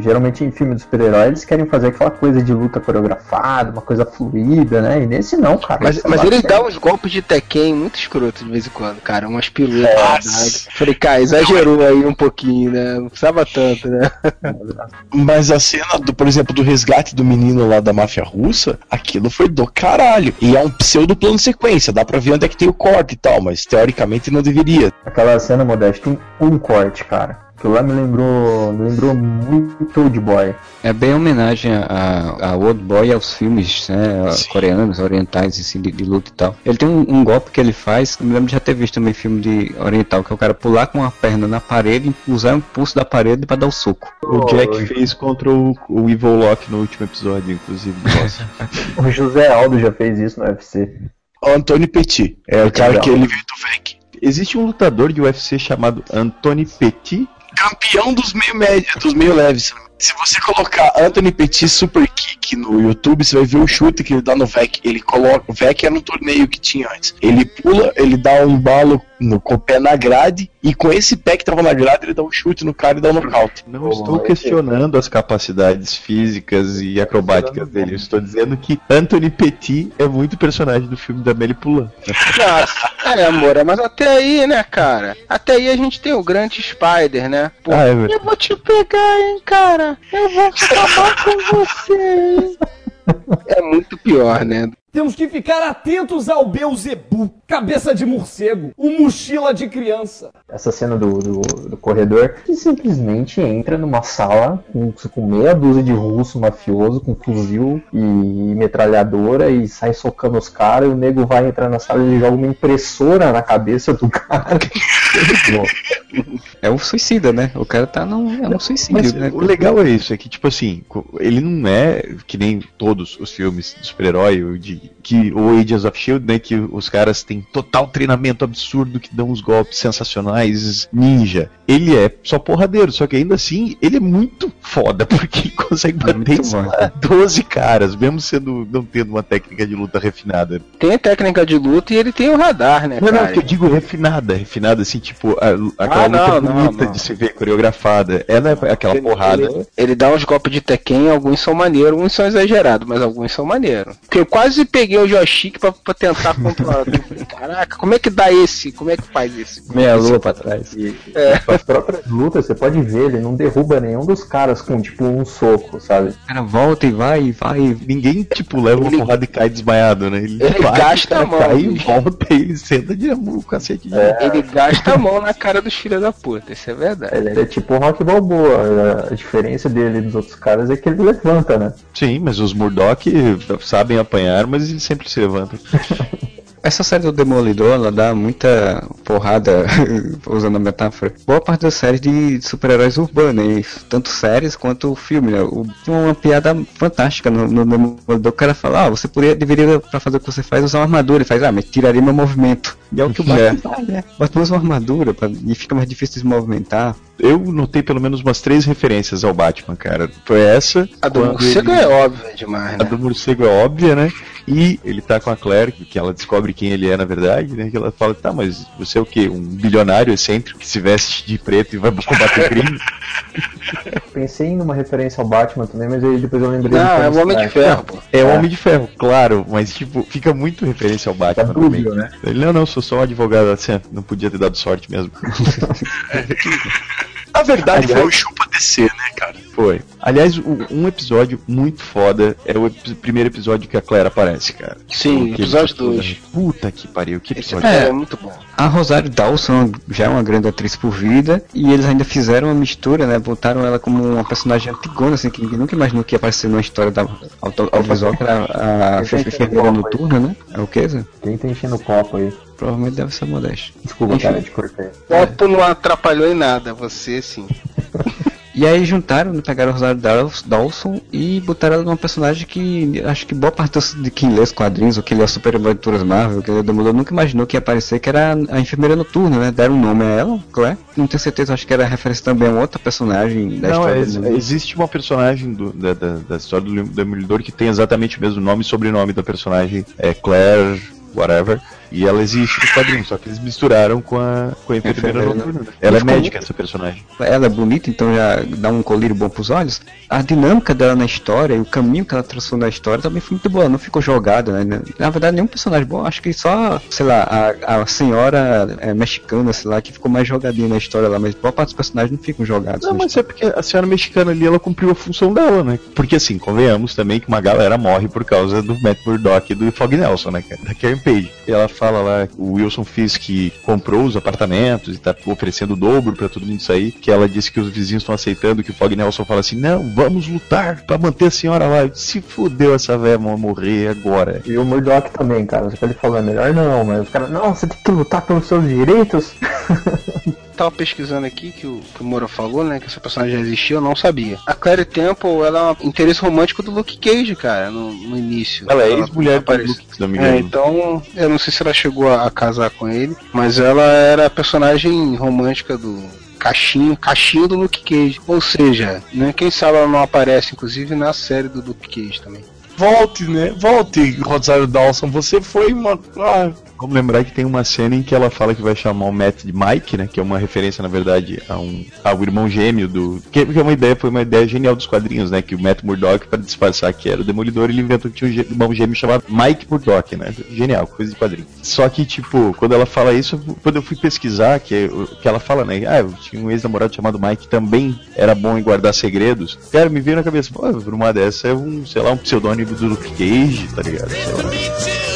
geralmente em filme de super-herói eles querem fazer aquela coisa de luta coreografada, uma coisa fluida, né? E nesse não, cara. Mas, Sei mas ele dá uns golpes de Tekken muito escroto de vez em quando, cara. Umas piruetas. Né? Falei, cara, exagerou aí um pouquinho, né? Não precisava tanto, né? Mas a cena, do, por exemplo, do resgate do menino lá da máfia russa, aquilo foi do caralho. E é um pseudo plano sequência, dá pra ver onde é que tem o corte e tal, mas teoricamente não deveria. Aquela cena modesta tem um corte, cara. Aquilo lá me lembrou, me lembrou muito Old Boy. É bem homenagem a, a Old Boy e aos filmes né, coreanos, orientais, assim, de, de luta e tal. Ele tem um, um golpe que ele faz, eu me lembro de já ter visto também filme de oriental, que é o cara pular com a perna na parede, usar o impulso da parede pra dar o soco. O Jack fez contra o, o Evil Lock no último episódio, inclusive. Nossa. O José Aldo já fez isso no UFC. O Antônio Petit, é o cara que ele veio do VEC. Existe um lutador de UFC chamado Anthony Petit. Campeão dos meio médio, dos meio leves. Se você colocar Anthony Petit Super Kick no YouTube, você vai ver o chute que ele dá no VEC. Ele coloca. O VEC era no torneio que tinha antes. Ele pula, ele dá um balo no, com o pé na grade, e com esse pé que tava na grade, ele dá um chute no cara e dá um nocaute. Não Pô, estou esse- questionando as capacidades físicas e acrobáticas dele. Eu estou dizendo que Anthony Petit é muito personagem do filme da Melly pulando. Nossa, é, amor, mas até aí, né, cara? Até aí a gente tem o grande Spider, né? Pô, Ah, é verdade. eu vou te pegar, hein, cara? Eu vou acabar com você, hein? É muito pior, né? Temos que ficar atentos ao Beuzebu, cabeça de morcego, o mochila de criança. Essa cena do, do, do corredor que simplesmente entra numa sala com, com meia dúzia de russo mafioso com fuzil e metralhadora e sai socando os caras e o nego vai entrar na sala e ele joga uma impressora na cabeça do cara. É um suicida, né? O cara tá num. É um suicídio, Mas né? o legal é isso, é que, tipo assim, ele não é que nem todos os filmes de super-herói, ou de que o Agents of Shield, né, que os caras têm total treinamento absurdo, que dão uns golpes sensacionais, ninja. Ele é só porradeiro, só que ainda assim, ele é muito foda, porque ele consegue É bater lá, 12 caras, mesmo sendo não tendo uma técnica de luta refinada. Tem a técnica de luta e ele tem o radar, né, Não, não, cara? que eu digo refinada, refinada assim, tipo, a, aquela Ah, luta não, não, bonita não. de se ver coreografada. Ela é aquela Ele- porrada. Ele, ele dá uns golpes de Tekken, alguns são maneiros, uns são exagerados, mas alguns são maneiros. Porque eu quase peguei o joystick pra, pra tentar controlar. Eu falei, Caraca, como é que dá esse? Como é que faz esse? Meia lua pra trás. E as próprias lutas, você pode ver, ele não derruba nenhum dos caras com tipo um soco, sabe? O cara volta e vai e vai. Ninguém, tipo, leva uma Ele- porrada e cai desmaiado, né? Ele, Ele bate, gasta a mão, Cai e volta e ele senta de o cacete de Ele gasta a mão na cara dos filhos da puta, isso é verdade. Ele é tipo o Rock Balboa. A diferença dele dos outros caras é que ele levanta, né? Sim, mas os Murdoch sabem apanhar, mas eles sempre se levantam. Essa série do Demolidor, ela dá muita porrada, usando a metáfora. Boa parte das séries de super-heróis urbanos, tanto séries quanto filme, né? O- Tem uma piada fantástica no, no Demolidor. O cara fala, ah, você poderia, deveria, pra fazer o que você faz, usar uma armadura. Ele faz, ah, mas tiraria meu movimento. E é o que o Batman faz, né? Batman usa uma armadura pra, e fica mais difícil de se movimentar. Eu notei pelo menos umas três referências ao Batman, cara. Foi essa. A do morcego ele- é óbvia demais, A né? do morcego é óbvia, né? E ele tá com a Claire, que ela descobre quem ele é na verdade, né? Que ela fala, tá, mas você é o quê? Um bilionário excêntrico que se veste de preto e vai combater crime? Pensei numa referência ao Batman também, mas aí depois eu lembrei Não, é o Homem de Stark. Ferro, pô. É o É. Homem de Ferro, claro, mas tipo, fica muito referência ao Batman Tá no meio. dúbio, né? Ele, não, não, sou só um advogado, assim, não podia ter dado sorte mesmo. Na verdade, Aliás- foi o chupa DC, né, cara? Foi. Aliás, um episódio muito foda é o primeiro episódio que a Claire aparece, cara. Sim, Que episódio ele- 2. Puta que pariu, que episódio. episódio é muito bom. A Rosário Dawson já é uma grande atriz por vida e eles ainda fizeram uma mistura, né? Botaram ela como uma personagem antigona, assim, que ninguém nunca imaginou que ia aparecer numa história da audiovisual, que era a aí tem enfermeira noturna, né? É o que, Zé? Quem tá enchendo o copo aí? Provavelmente deve ser modéstia. Desculpa, Enfim. cara, te cortei. Não atrapalhou em nada, você sim. E aí juntaram, né, pegaram a Rosário Daws- Dawson e botaram ela numa personagem que acho que boa parte de quem lê os quadrinhos, ou quem lê as Super Aventuras Marvel, que lê o Demolidor, nunca imaginou que ia aparecer, que era a enfermeira noturna, né? Deram um nome a ela, Claire. Não tenho certeza, acho que era referência também a outra personagem da Não, história é- existe uma personagem do- da, da- da história do Demolidor que tem exatamente o mesmo nome e sobrenome da personagem, é Claire, whatever, e ela existe nos quadrinhos, só que eles misturaram com a, com a enfermeira noturna. né? Ela é médica, essa personagem. ela é bonita, então já dá um colírio bom pros olhos. A dinâmica dela na história e o caminho que ela traçou na história também foi muito boa, não ficou jogada, né? Na verdade, nenhum personagem bom, acho que só, sei lá, a, a senhora é, mexicana, sei lá, que ficou mais jogadinha na história lá, mas boa parte dos personagens não ficam jogados. Não, mas é porque a senhora mexicana ali, ela cumpriu a função dela, né? Porque assim, convenhamos também que uma galera morre por causa do Matt Murdock e do Fog Nelson, né, cara? Da Karen Page. E ela fala lá, o Wilson Fisk comprou os apartamentos e tá oferecendo o dobro pra todo mundo sair, que ela disse que os vizinhos estão aceitando, que o Fog Nelson fala assim, não, vamos lutar pra manter a senhora lá. Se fudeu essa velha vai morrer agora. E o Murdoch também, cara. Só que ele falou, é melhor não, mas os caras, não, você tem que lutar pelos seus direitos. Tava pesquisando aqui que o, que o Moura falou, né? Que essa personagem já existia, eu não sabia. A Claire Temple, ela é um interesse romântico do Luke Cage, cara, no, no início. Ela é ex-mulher do. Luke, se não me É, engano. então, eu não sei se ela chegou a, a casar com ele, mas ela era a personagem romântica do Caixinho, Caixinho do Luke Cage. Ou seja, né, quem sabe ela não aparece, inclusive, na série do Luke Cage também. Volte, né? Volte, Rosário Dawson. Você foi uma. Ah, Vamos lembrar que tem uma cena em que ela fala que vai chamar o Matt de Mike, né? Que é uma referência, na verdade, a um, ao irmão gêmeo do. Que, que é uma ideia, foi uma ideia genial dos quadrinhos, né? Que o Matt Murdock, para disfarçar que era o Demolidor, ele inventou que tinha um irmão gêmeo chamado Mike Murdock, né? Genial, coisa de quadrinho. Só que, tipo, quando ela fala isso, quando eu fui pesquisar, que, que ela fala, né? Ah, eu tinha um ex-namorado chamado Mike também era bom em guardar segredos. Cara, me veio na cabeça, pô, uma dessa é um, sei lá, um pseudônimo do Luke Cage, tá ligado? Sei lá.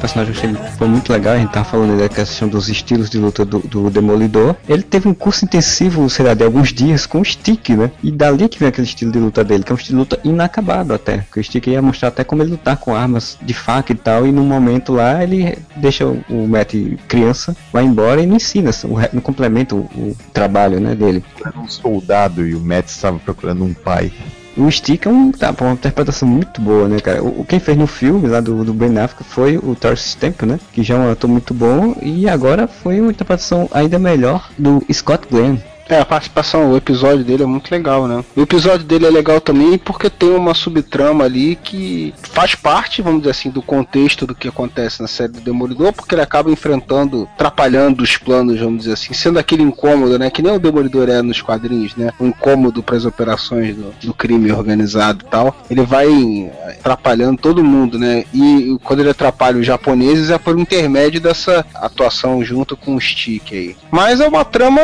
Personagem que foi muito legal, a gente tava falando da questão dos estilos de luta do, do Demolidor. Ele teve um curso intensivo, sei lá, de alguns dias com o Stick, né? E dali que vem aquele estilo de luta dele, que é um estilo de luta inacabado até. Que o Stick ia mostrar até como ele lutar com armas de faca e tal, e num momento lá ele deixa o, Matt criança, vai embora e não ensina, não complementa o, o trabalho, né, dele. Era um soldado e o Matt estava procurando um pai. O Stick é um, tá, uma interpretação muito boa, né, cara? O, quem fez no filme lá do, do Ben Affleck foi o Terence Stamp, né? Que já é um ator muito bom. E agora foi uma interpretação ainda melhor do Scott Glenn. É, a participação, o episódio dele é muito legal, né? O episódio dele é legal também porque tem uma subtrama ali que faz parte, vamos dizer assim, do contexto do que acontece na série do Demolidor, porque ele acaba enfrentando, atrapalhando os planos, vamos dizer assim, sendo aquele incômodo, né? Que nem o Demolidor é nos quadrinhos, né? O incômodo para as operações do, do crime organizado e tal. Ele vai atrapalhando todo mundo, né? E quando ele atrapalha os japoneses é por intermédio dessa atuação junto com o Stick aí. Mas é uma trama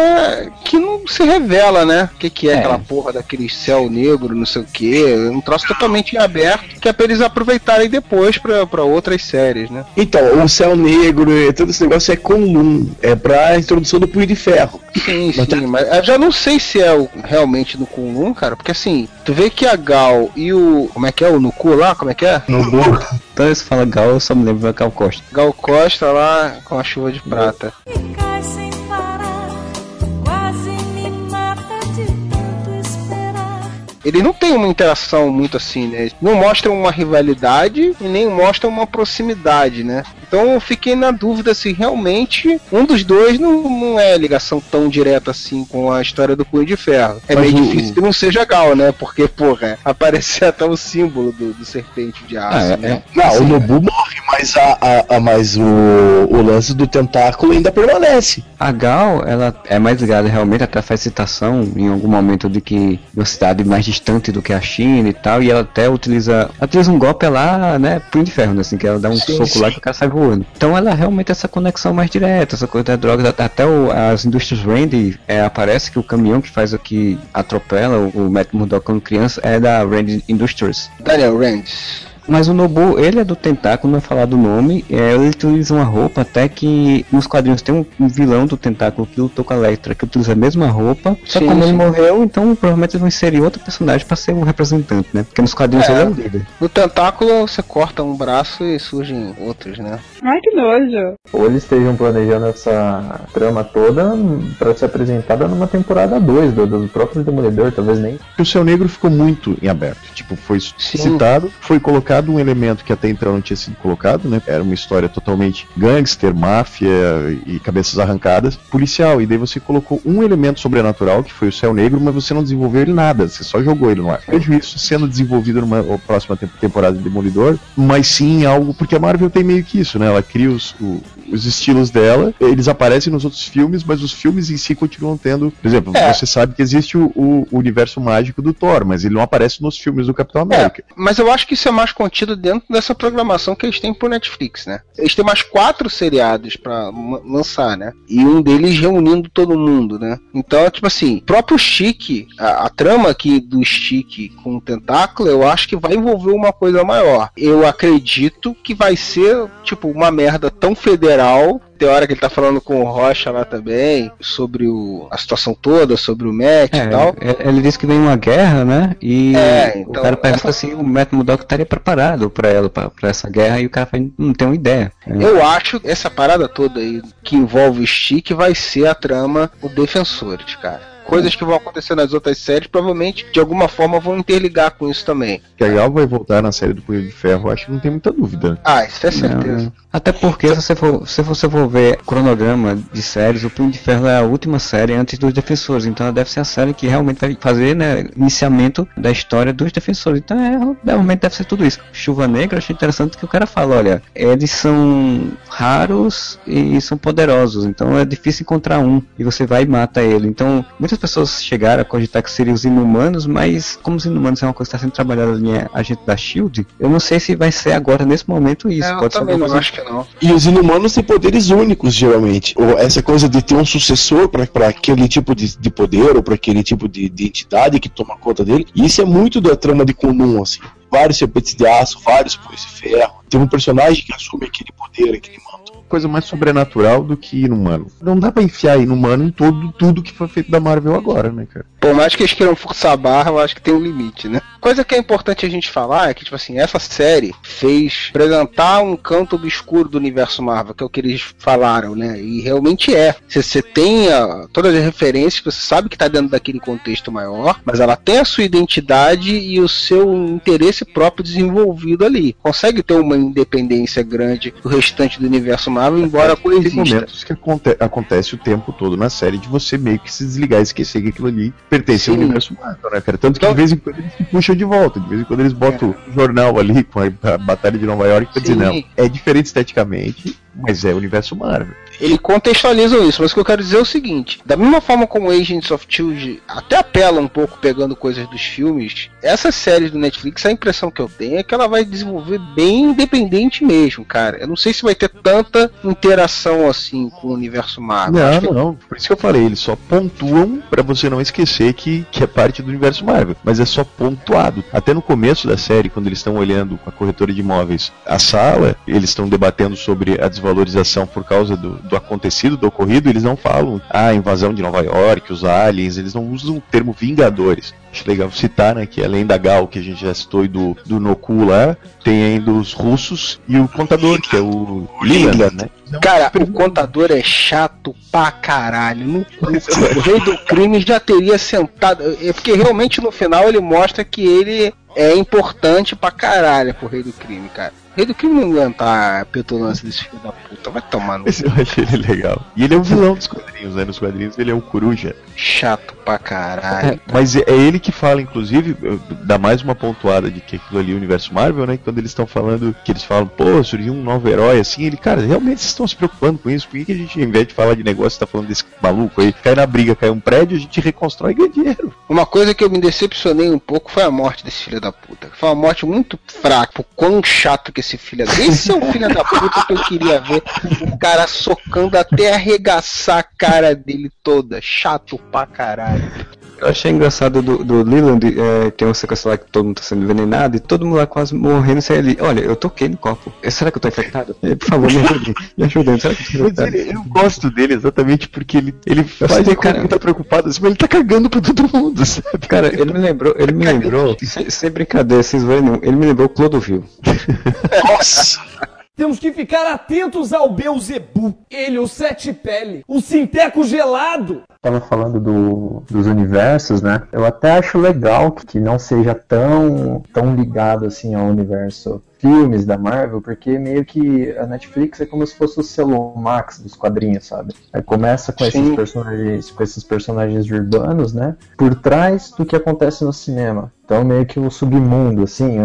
que não se revela, né? O que, que é, É. aquela porra daquele céu negro, não sei o que. Um troço totalmente aberto que é pra eles aproveitarem depois pra, pra outras séries, né? Então, o céu negro e todo esse negócio é comum. É pra introdução do punho de ferro. Sim, Mas sim, tá- mas eu já não sei se é o, realmente no Kunlun, cara, porque assim, tu vê que a Gal e o. Como é que é? O Nuku lá? Como é que é? No burro. Então se fala Gal, eu só me lembro da Gal Costa. Gal Costa lá com a chuva de prata. Ele não tem uma interação muito assim, né? Não mostra uma rivalidade e nem mostra uma proximidade, né? Então eu fiquei na dúvida se realmente um dos dois não, não é ligação tão direta assim com a história do Punho de Ferro. É Mas meio o- difícil que não seja Gal, né? Porque, porra, aparecia até o símbolo do, do serpente de aço, Ah, é- né? Não, Assim, o Nobu morre, mas, a, a, a- mas o, o lance do tentáculo ainda permanece. A Gal, ela é mais ligada realmente, até faz citação em algum momento de que uma cidade mais distante do que a China e tal, e ela até utiliza, ela utiliza um golpe lá, né, punho de ferro, né, assim, que ela dá um Sim, soco lá sim. que o cara sai Então ela é realmente essa conexão mais direta, essa coisa da droga, até o- as indústrias Randy, é, aparece que o caminhão que faz o que atropela o, o Matt Murdock quando criança é da Randy Industries. Daniel Rands. Mas o Nobu, ele é do tentáculo, não é falar do nome. É, ele utiliza uma roupa até que nos quadrinhos tem um, um vilão do tentáculo que lutou com a Electra, que utiliza a mesma roupa. Só Sim, como ele sim. morreu, então provavelmente eles vão inserir outro personagem pra ser o representante, né? Porque nos quadrinhos É. ele é o líder. No tentáculo você corta um braço e surgem outros, né? Ai, que nojo. Ou eles estejam planejando essa trama toda pra ser apresentada numa temporada 2 do, do próprio Demolidor, talvez nem. O Céu Negro ficou muito em aberto. Tipo, foi citado, foi colocado um elemento que até então não tinha sido colocado, né? Era uma história totalmente gangster, máfia e cabeças arrancadas, policial. E daí você colocou um elemento sobrenatural, que foi o Céu Negro, mas você não desenvolveu ele nada, você só jogou ele no ar. Vejo isso sendo desenvolvido numa próxima te- temporada de Demolidor, mas sim algo. Porque a Marvel tem meio que isso, né? Ela cria os, o- os estilos dela, eles aparecem nos outros filmes, mas os filmes em si continuam tendo. Por exemplo, É. você sabe que existe o, o universo mágico do Thor, mas ele não aparece nos filmes do Capitão América. Mas eu acho que isso é mais contido dentro dessa programação que eles têm pro Netflix, né? Eles têm mais quatro seriados pra ma- lançar, né? E um deles reunindo todo mundo, né? Então, tipo assim, próprio Stick, a, a trama aqui do Stick com o Tentáculo, eu acho que vai envolver uma coisa maior. Eu acredito que vai ser, tipo, uma merda tão federal. Tem hora que ele tá falando com o Rocha lá também, sobre o, a situação toda, sobre o Matt É, e tal. é- ele disse que vem uma guerra, né? E É, o então, cara pergunta essa- se o Matt Murdock estaria preparado pra ela, pra, pra essa guerra, e o cara fala, não tem uma ideia. Eu acho que essa parada toda aí que envolve o Stick vai ser a trama o Defensores, cara. Coisas que vão acontecer nas outras séries, provavelmente de alguma forma vão interligar com isso também. Que a Gal vai voltar na série do Punho de Ferro, acho que não tem muita dúvida. Ah, isso é certeza. não. Até porque, se você, for, se você for ver o cronograma de séries, o Punho de Ferro é a última série antes dos Defensores. Então ela deve ser a série que realmente vai fazer né, iniciamento da história dos Defensores. Então é, realmente deve ser tudo isso. Chuva Negra, eu achei interessante que o cara fala: olha, eles são raros e são poderosos. Então é difícil encontrar um. E você vai e mata ele. Então muitas pessoas chegaram a cogitar que seriam os inumanos, mas como os inumanos é uma coisa que está sendo trabalhada ali em agente da Shield, eu não sei se vai ser agora nesse momento isso. É, eu Pode ser também não acho que não. E os inumanos têm poderes únicos, geralmente. Ou essa coisa de ter um sucessor para aquele tipo de, de poder, ou para aquele tipo de, de entidade que toma conta dele. E isso é muito da trama de Kunlun, assim. Vários serpentes de aço, vários punhos de ferro. Tem um personagem que assume aquele poder, aquele manto. Coisa mais sobrenatural do que inumano. Não dá pra enfiar inumano em todo, tudo que foi feito da Marvel agora, né, cara? Por mais que eles queiram forçar a barra, eu acho que tem um limite, né? Coisa que é importante a gente falar é que, tipo assim, essa série fez apresentar um canto obscuro do universo Marvel, que é o que eles falaram, né? E realmente é. Você, você tem a- todas as referências, você sabe que tá dentro daquele contexto maior, mas ela tem a sua identidade e o seu interesse próprio desenvolvido ali. Consegue ter uma independência grande do restante do universo Marvel, embora Tem coexista. momentos que aconte acontece o tempo todo na série de você meio que se desligar e esquecer que aquilo ali pertence ao Sim. universo Marvel, né, cara? Tanto que Então- de vez em quando eles se puxam de volta, de vez em quando eles botam o jornal ali com a, a Batalha de Nova York pra dizer, Sim. não, é diferente esteticamente, mas é o universo Marvel. Ele contextualiza isso, mas o que eu quero dizer é o seguinte: da mesma forma como Agents of Shield até apela um pouco pegando coisas dos filmes, essa série do Netflix, a impressão que eu tenho é que ela vai desenvolver bem independente mesmo, cara. Eu não sei se vai ter tanta interação assim com o universo Marvel. Acho que- Não, não, por isso que eu falei, eles só pontuam pra você não esquecer que, que é parte do universo Marvel, mas é só pontuado. Até no começo da série, quando eles estão olhando com a corretora de imóveis a sala, eles estão debatendo sobre a desvalorização por causa do, do acontecido, do ocorrido, eles não falam ah, a invasão de Nova York, os aliens, eles não usam o termo Vingadores. Acho legal citar, né, que além da Gal, que a gente já citou, e do, do Noku lá, tem ainda os russos e o contador, que é o Leland, né? Cara, o contador é chato pra caralho. No- o rei do crime já teria sentado. É porque realmente no final ele mostra que ele é importante pra caralho pro rei do crime, cara. Rei do crime não aguentar a petulância desse filho da puta. Vai tomar no Mas eu achei ele legal. E ele é um vilão dos quadrinhos, né? Nos quadrinhos ele é um coruja. chato pra caralho. Mas é é ele que fala, inclusive, dá mais uma pontuada de que aquilo ali é o universo Marvel, né? Quando eles estão falando, que eles falam, pô, surgiu um novo herói assim, ele, cara, realmente vocês estão se preocupando com isso? Por que, que a gente, ao invés de falar de negócio, tá falando desse maluco aí? Cai na briga, cai um prédio, a gente reconstrói e ganha dinheiro. Uma coisa que eu me decepcionei um pouco foi a morte desse filho da puta. Foi uma morte muito fraca. Por quão chato que esse filho. Esse é o filho da puta que eu queria ver. O cara socando até arregaçar a cara dele toda. Chato pra caralho. Eu achei engraçado do, do Leland, é, tem uma sequência lá que todo mundo tá sendo envenenado e todo mundo lá quase morrendo sem ele. Olha, eu toquei no copo. Eh, Será que eu tô infectado? Eh, Por favor, me ajudem. Me ajudem. Será que eu tô infectado? eu gosto dele exatamente porque ele, ele Eu faz de cara. que tá preocupado assim, mas ele tá cagando pra todo mundo, sabe? Cara, ele me lembrou, ele me lembrou, sem, sem brincadeira, sem zoeira ele me lembrou o Clodovil. Nossa! Temos que ficar atentos ao Beuzebu. Ele, o sete pele, o sinteco gelado. Tava falando do, dos universos, né? Eu até acho legal que, que não seja tão, tão ligado assim ao universo filmes da Marvel, porque meio que a Netflix é como se fosse o selo Max dos quadrinhos, sabe? Aí começa com esses Sim. personagens, com esses personagens urbanos, né? Por trás do que acontece no cinema. Então meio que o submundo, assim,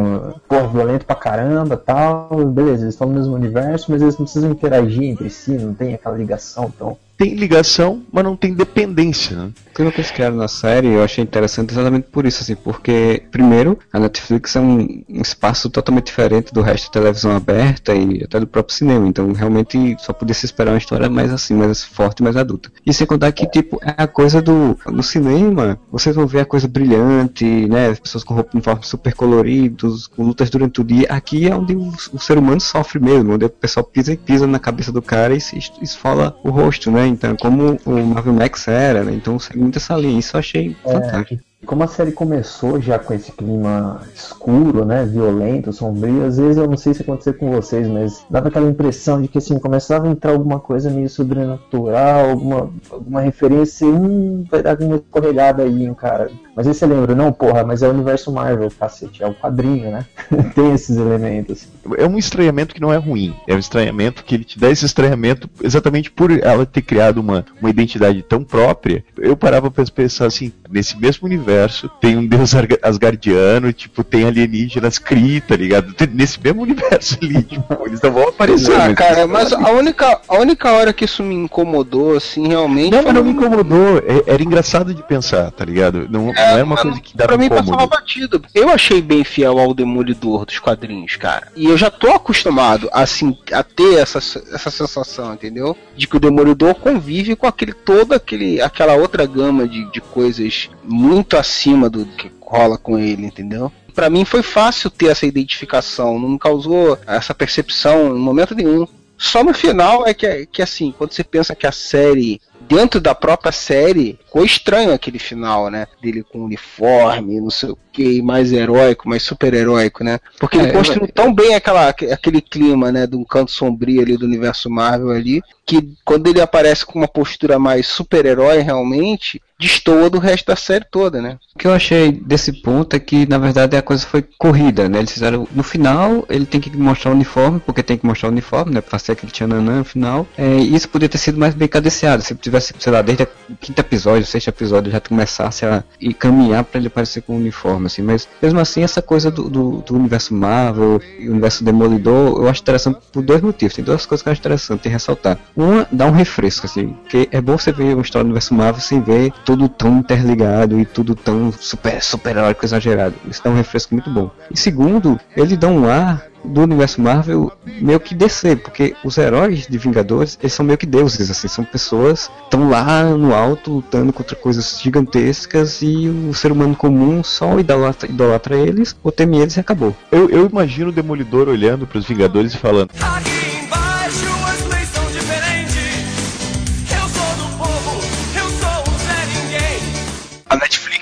pô, violento pra caramba, tal, beleza, eles estão no mesmo universo, mas eles não precisam interagir entre si, não tem aquela ligação, então Tem ligação, mas não tem dependência, né? Aquilo que eles criaram na série eu achei interessante exatamente por isso, assim, porque, primeiro, a Netflix é um, um espaço totalmente diferente do resto da televisão aberta e até do próprio cinema, então realmente só podia se esperar uma história mais assim, mais forte, mais adulta. E sem contar que, tipo, é a coisa do. No cinema, vocês vão ver a coisa brilhante, né? As pessoas com roupa uniformes super coloridos, com lutas durante o dia. Aqui é onde o, o ser humano sofre mesmo, onde o pessoal pisa e pisa na cabeça do cara e se es- esfola o rosto, né? Então, como o Marvel Max era, né? Então segue muito essa linha. Isso eu achei fantástico. Como a série começou já com esse clima escuro, né, violento, sombrio, às vezes eu não sei se aconteceu com vocês, mas dava aquela impressão de que assim, começava a entrar alguma coisa meio sobrenatural, alguma, alguma referência, hum, vai dar uma escorregada aí, hein, cara. Mas aí você lembra, não, porra, mas é o universo Marvel, cacete, é o quadrinho, né? Tem esses elementos. É um estranhamento que não é ruim. É um estranhamento que ele te dá esse estranhamento exatamente por ela ter criado uma, uma identidade tão própria. Eu parava pra pensar assim, nesse mesmo universo tem um deus asgardiano, tipo, tem alienígenas Kree, tá ligado? Nesse mesmo universo ali, tipo, eles não vão aparecer. Ah, cara, mas a única, a única hora que isso me incomodou, assim, realmente. Não, mas não me incomodou. É- Era engraçado de pensar, tá ligado? Não, não é uma coisa que dava Pra mim passava incômodo. batido. Eu achei bem fiel ao Demolidor dos quadrinhos, cara. E eu já tô acostumado assim, a ter essa, essa sensação, entendeu? De que o Demolidor convive com aquele todo aquele, aquela outra gama de, de coisas muito acima do que rola com ele, entendeu? Pra mim foi fácil ter essa identificação, não causou essa percepção em momento nenhum. Só no final é que, que assim, quando você pensa que a série, dentro da própria série, ficou estranho aquele final, né? Dele com uniforme, não sei o que, mais heróico, mais super heróico, né? Porque ele É, construiu tão bem aquela, aquele clima, né? De um canto sombrio ali do universo Marvel ali, que quando ele aparece com uma postura mais super-herói realmente, destoa do resto da série toda, né? O que eu achei desse ponto é que, na verdade, a coisa foi corrida, né? Eles fizeram. No final, ele tem que mostrar o uniforme, porque tem que mostrar o uniforme, né? Pra ser aquele tchananã no final. É, e isso poderia ter sido mais bem cadenciado. Se tivesse, sei lá, desde o quinto episódio, sexto episódio, já começasse a ir caminhar pra ele aparecer com o uniforme, assim. Mas, mesmo assim, essa coisa do, do, do universo Marvel e o universo Demolidor, eu acho interessante por dois motivos. Tem duas coisas que eu acho interessante ressaltar. Uma, dá um refresco, assim. Porque é bom você ver uma história do universo Marvel sem ver tudo tão interligado e tudo tão super, super heróico exagerado. Isso dá um refresco muito bom. E segundo, ele dá um ar do universo Marvel meio que descer, porque os heróis de Vingadores, eles são meio que deuses, assim, são pessoas que estão lá no alto lutando contra coisas gigantescas e o ser humano comum só idolatra, idolatra eles, ou teme eles e acabou. Eu, eu imagino o Demolidor olhando pros Vingadores e falando: Aqui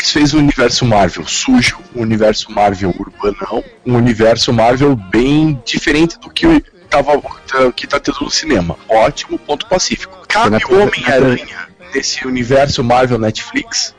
Netflix fez o universo Marvel sujo, um universo Marvel urbanão, um universo Marvel bem diferente do que tava, que tá tendo no cinema. Ótimo ponto pacífico. Cabe o Homem-Aranha nesse universo Marvel Netflix?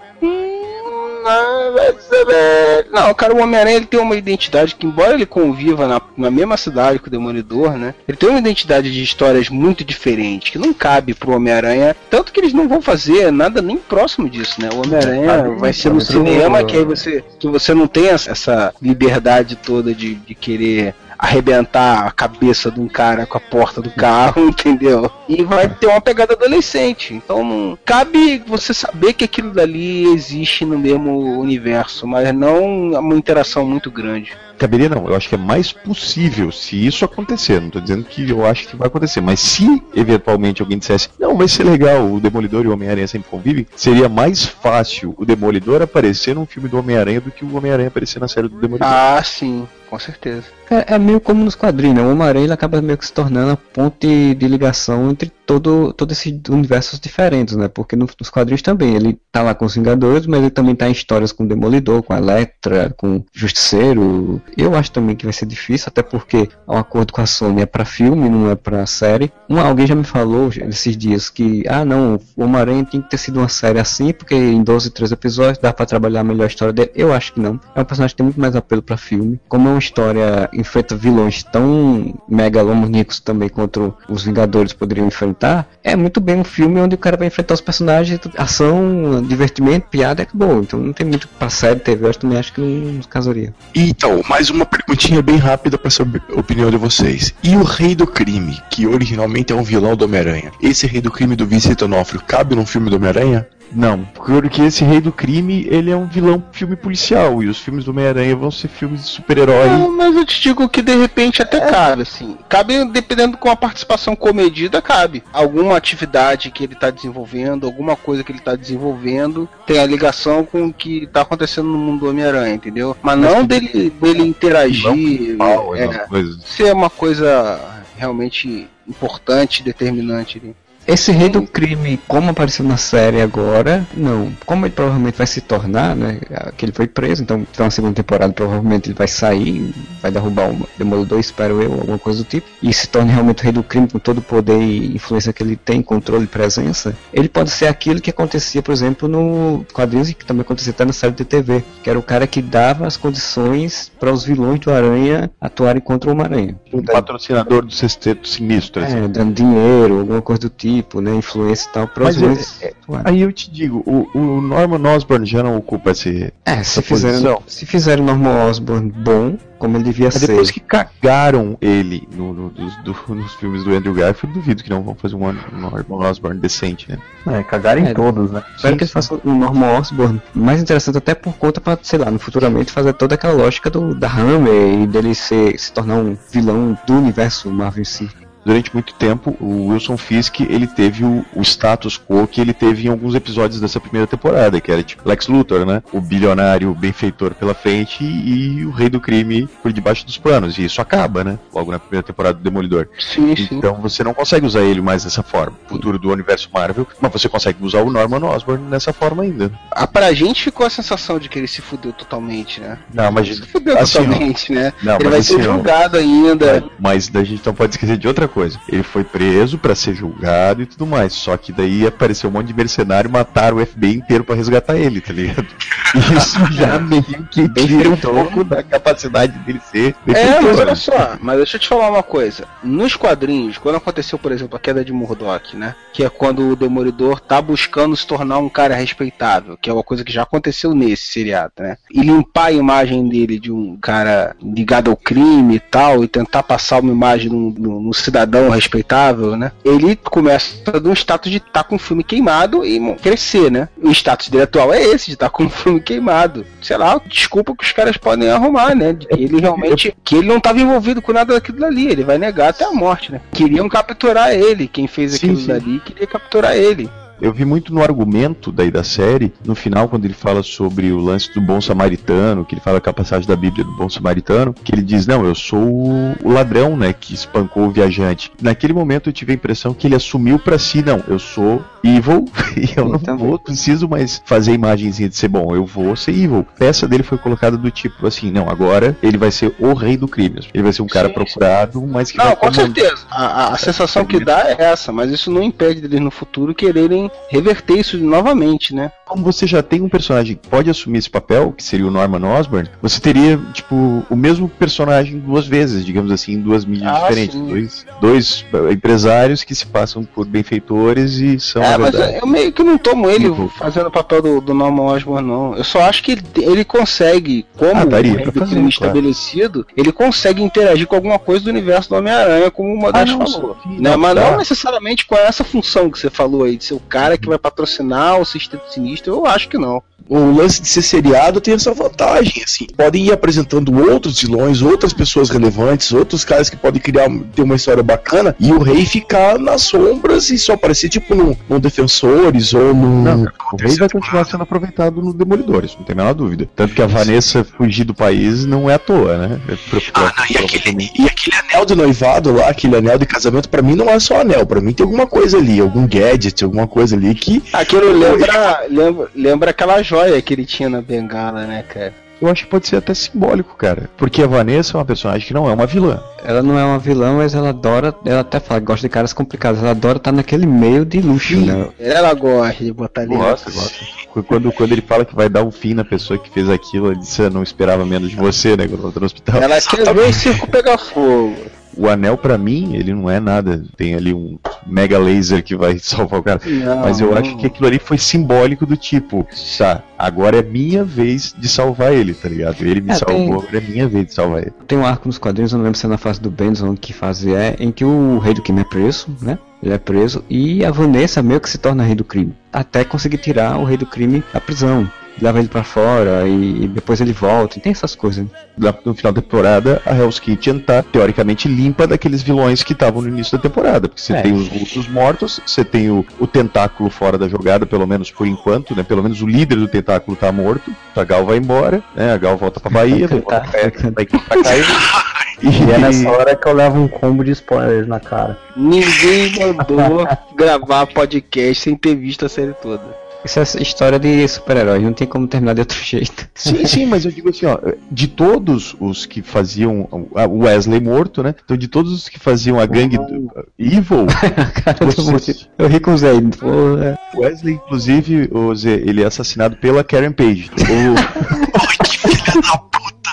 Não, cara, o Homem-Aranha ele tem uma identidade que, embora ele conviva na, na mesma cidade que o Demolidor, né? Ele tem uma identidade de histórias muito diferente, que não cabe pro Homem-Aranha. Tanto que eles não vão fazer nada nem próximo disso, né? O Homem-Aranha vai ser no cinema, que aí você, que você não tem essa- essa liberdade toda de, de querer arrebentar a cabeça de um cara com a porta do carro, entendeu? E vai ter uma pegada adolescente. Então não cabe você saber que aquilo dali existe no mesmo universo, mas não uma interação muito grande. Caberia não, eu acho que é mais possível se isso acontecer. Não tô dizendo que eu acho que vai acontecer, mas se eventualmente alguém dissesse, não, vai ser legal, o Demolidor e o Homem-Aranha sempre convivem, seria mais fácil o Demolidor aparecer num filme do Homem-Aranha do que o Homem-Aranha aparecer na série do Demolidor. Ah, sim, com certeza. É, é meio como nos quadrinhos, né? O Homem-Aranha acaba meio que se tornando a ponte de ligação entre todo, todo esses universos diferentes, né? Porque no- nos quadrinhos também, ele tá lá com os Vingadores, mas ele também tá em histórias com o Demolidor, com a Electra, com o Justiceiro. Eu acho também que vai ser difícil, até porque o acordo com a Sony é pra filme, não é pra série. Um, alguém já me falou esses dias que, ah não, o Homem-Aranha tem que ter sido uma série assim, porque em 12, 13 episódios dá pra trabalhar melhor a história dele. Eu acho que não. É um personagem que tem muito mais apelo pra filme. Como é uma história enfrenta vilões tão megalomaníacos também contra os Vingadores poderiam enfrentar, é muito bem um filme onde o cara vai enfrentar os personagens, ação, divertimento, piada, é bom. Então não tem muito pra série, TV, eu também acho que não casaria. Então, mais uma perguntinha bem rápida para saber a opinião de vocês. E o Rei do Crime, que originalmente é um vilão do Homem-Aranha? Esse Rei do Crime do Vincent Onofrio cabe num filme do Homem-Aranha? Não, porque esse rei do crime, ele é um vilão filme policial, e os filmes do Homem-Aranha vão ser filmes de super-herói. Não, mas eu te digo que de repente até cabe, assim. Cabe dependendo com a participação comedida, cabe. Alguma atividade que ele tá desenvolvendo, alguma coisa que ele tá desenvolvendo, tem a ligação com o que tá acontecendo no mundo do Homem-Aranha, entendeu? Mas não dele, dele interagir, Pau, é, essas coisas. ser uma coisa realmente importante, determinante ali. Esse rei do crime, como apareceu na série agora, não. Como ele provavelmente vai se tornar, né? Que ele foi preso, então tem uma segunda temporada, provavelmente ele vai sair, vai derrubar o Demolidor, espero eu, alguma coisa do tipo, e se torne realmente o rei do crime com todo o poder e influência que ele tem, controle e presença. Ele pode ser aquilo que acontecia, por exemplo, no quadrinhos que também acontecia até na série de TV, que era o cara que dava as condições para os vilões do Aranha atuarem contra o Homem-Aranha. Um patrocinador do sexteto sinistro. assim. É, dando dinheiro, alguma coisa do tipo, né? Influência e tal, para os Mas vilões. é- aí eu te digo, o, o Norman Osborn já não ocupa esse, É, essa se posição. se fizerem o Norman Osborn bom, como ele devia Mas ser. depois que cagaram ele no- no- dos- do- nos filmes do Andrew Garfield, duvido que não vão fazer um, um Norman Osborn decente, né? É, cagaram em É, todos, né? Espero que eles façam um Norman Osborn mais interessante até por conta pra, sei lá, no futuramente fazer toda aquela lógica do, da Hammer e dele ser, se tornar um vilão do universo Marvel em si. Durante muito tempo, o Wilson Fisk ele teve o, o status quo que ele teve em alguns episódios dessa primeira temporada, que era tipo Lex Luthor, né? O bilionário benfeitor pela frente e, o rei do crime por debaixo dos panos. E isso acaba, né? Logo na primeira temporada do Demolidor. Sim, sim. Então você não consegue usar ele mais dessa forma, futuro do universo Marvel, mas você consegue usar o Norman Osborn nessa forma ainda. Ah, pra gente ficou a sensação de que ele se fudeu totalmente, né? Não, mas Se fudeu assim, totalmente, né? Não, ele mas vai assim, ser julgado ainda. Mas a gente não pode esquecer de outra coisa. Ele foi preso pra ser julgado e tudo mais. Só que daí apareceu um monte de mercenário e mataram o FBI inteiro pra resgatar ele, tá ligado? Isso já meio que tira um pouco da capacidade dele ser É, mas né? olha só, mas deixa eu te falar uma coisa. Nos quadrinhos, quando aconteceu, por exemplo, a queda de Murdoch, né? Que é quando o Demolidor tá buscando se tornar um cara respeitável, que é uma coisa que já aconteceu nesse seriado, né? E limpar a imagem dele de um cara ligado ao crime e tal, e tentar passar uma imagem um, de um cidadão respeitável, né? Ele começa de um status de estar com o filme queimado e crescer, né? O status dele atual é esse, de estar com o filme queimado. Sei lá, desculpa que os caras podem arrumar, né? De que ele realmente. Que ele não estava envolvido com nada daquilo dali. Ele vai negar até a morte, né? Queriam capturar ele. Quem fez Sim, aquilo sim. dali queria capturar ele. Eu vi muito no argumento daí da série, no final, quando ele fala sobre o lance do bom samaritano, que ele fala com a passagem da Bíblia do bom samaritano, que ele diz, não, eu sou o- ladrão, né, que espancou o viajante. Naquele momento eu tive a impressão que ele assumiu pra si, não, eu sou evil e eu não vou, preciso mais fazer a imagenzinha de ser bom, eu vou ser evil. A peça dele foi colocada do tipo assim, não, agora ele vai ser o rei do crime. Ele vai ser um cara Sim, procurado, mas que Não, vai com comandar- certeza. A, a- a sensação que dá é essa, mas isso não impede deles no futuro quererem reverter isso novamente, né? como você já tem um personagem que pode assumir esse papel, que seria o Norman Osborn, você teria, tipo, o mesmo personagem duas vezes, digamos assim, em duas mídias Ah, diferentes. sim. Dois, dois empresários que se passam por benfeitores e são, É, mas eu meio que não tomo ele Tipo- fazendo o papel do, do Norman Osborn, não. Eu só acho que ele, ele consegue, como Ah, daria do fazer, claro. estabelecido, ele consegue interagir com alguma coisa do universo do Homem-Aranha, como o Modesto Ah, não, falou. sim, né? não, Mas tá. não necessariamente com essa função que você falou aí, de ser o cara que vai patrocinar o Sistema Sinistro, eu acho que não. O lance de ser seriado tem essa vantagem, assim. Podem ir apresentando outros vilões, outras pessoas relevantes, outros caras que podem criar ter uma história bacana e o rei ficar nas sombras e só aparecer tipo no, no Defensores ou no. Não, o rei vai continuar sendo aproveitado no Demolidores, não tem a menor dúvida. Tanto que a Vanessa fugir do país não é à toa, né? É pro- Ah, não, e, aquele, e aquele anel de noivado lá, aquele anel de casamento, pra mim não é só anel, pra mim tem alguma coisa ali, algum gadget, alguma coisa ali que. Aquilo lembra, lembra, lembra aquela joia que ele tinha na bengala, né, cara? Eu acho que pode ser até simbólico, cara. Porque a Vanessa é uma personagem que não é uma vilã. Ela não é uma vilã, mas ela adora. Ela até fala que gosta de caras complicados. Ela adora estar naquele meio de luxo, né? Ela gosta de botar ali. Gosta, gosta. Quando, quando ele fala que vai dar um fim na pessoa que fez aquilo, ele disse, eu não esperava menos de você, né? Quando ela tá no hospital. Ela quer ver o circo pegar fogo. O anel, pra mim, ele não é nada. Tem ali um mega laser que vai salvar o cara. Não, Mas eu não. acho que aquilo ali foi simbólico do tipo, tá, agora é minha vez de salvar ele, tá ligado? Ele me É, salvou, tem- agora é minha vez de salvar ele. Tem um arco nos quadrinhos, eu não lembro se é na fase do Benson que fase é, em que o rei do crime é preso, né? Ele é preso e a Vanessa meio que se torna rei do crime. Até conseguir tirar o rei do crime da prisão. Leva ele pra fora e, e depois ele volta. E tem essas coisas. né? No final da temporada, a Hell's Kitchen tá teoricamente limpa daqueles vilões que estavam no início da temporada. Porque você É. tem os russos mortos, você tem o, o tentáculo fora da jogada, pelo menos por enquanto, né? Pelo menos o líder do tentáculo tá morto. A Gal vai embora, né? A Gal volta pra Bahia, vai pra Pé, vai pra Caio. E é nessa hora que eu levo um combo de spoilers na cara. Ninguém mandou gravar podcast sem ter visto a série toda. Isso é história de super-herói, não tem como terminar de outro jeito. Sim, sim, mas eu digo assim, ó, de todos os que faziam o Wesley morto, né? Então de todos os que faziam a gangue do Evil, Cara, eu tô você- muito- eu ri com o Zé. Porra. Wesley, inclusive, o Zé, ele é assassinado pela Karen Page. O-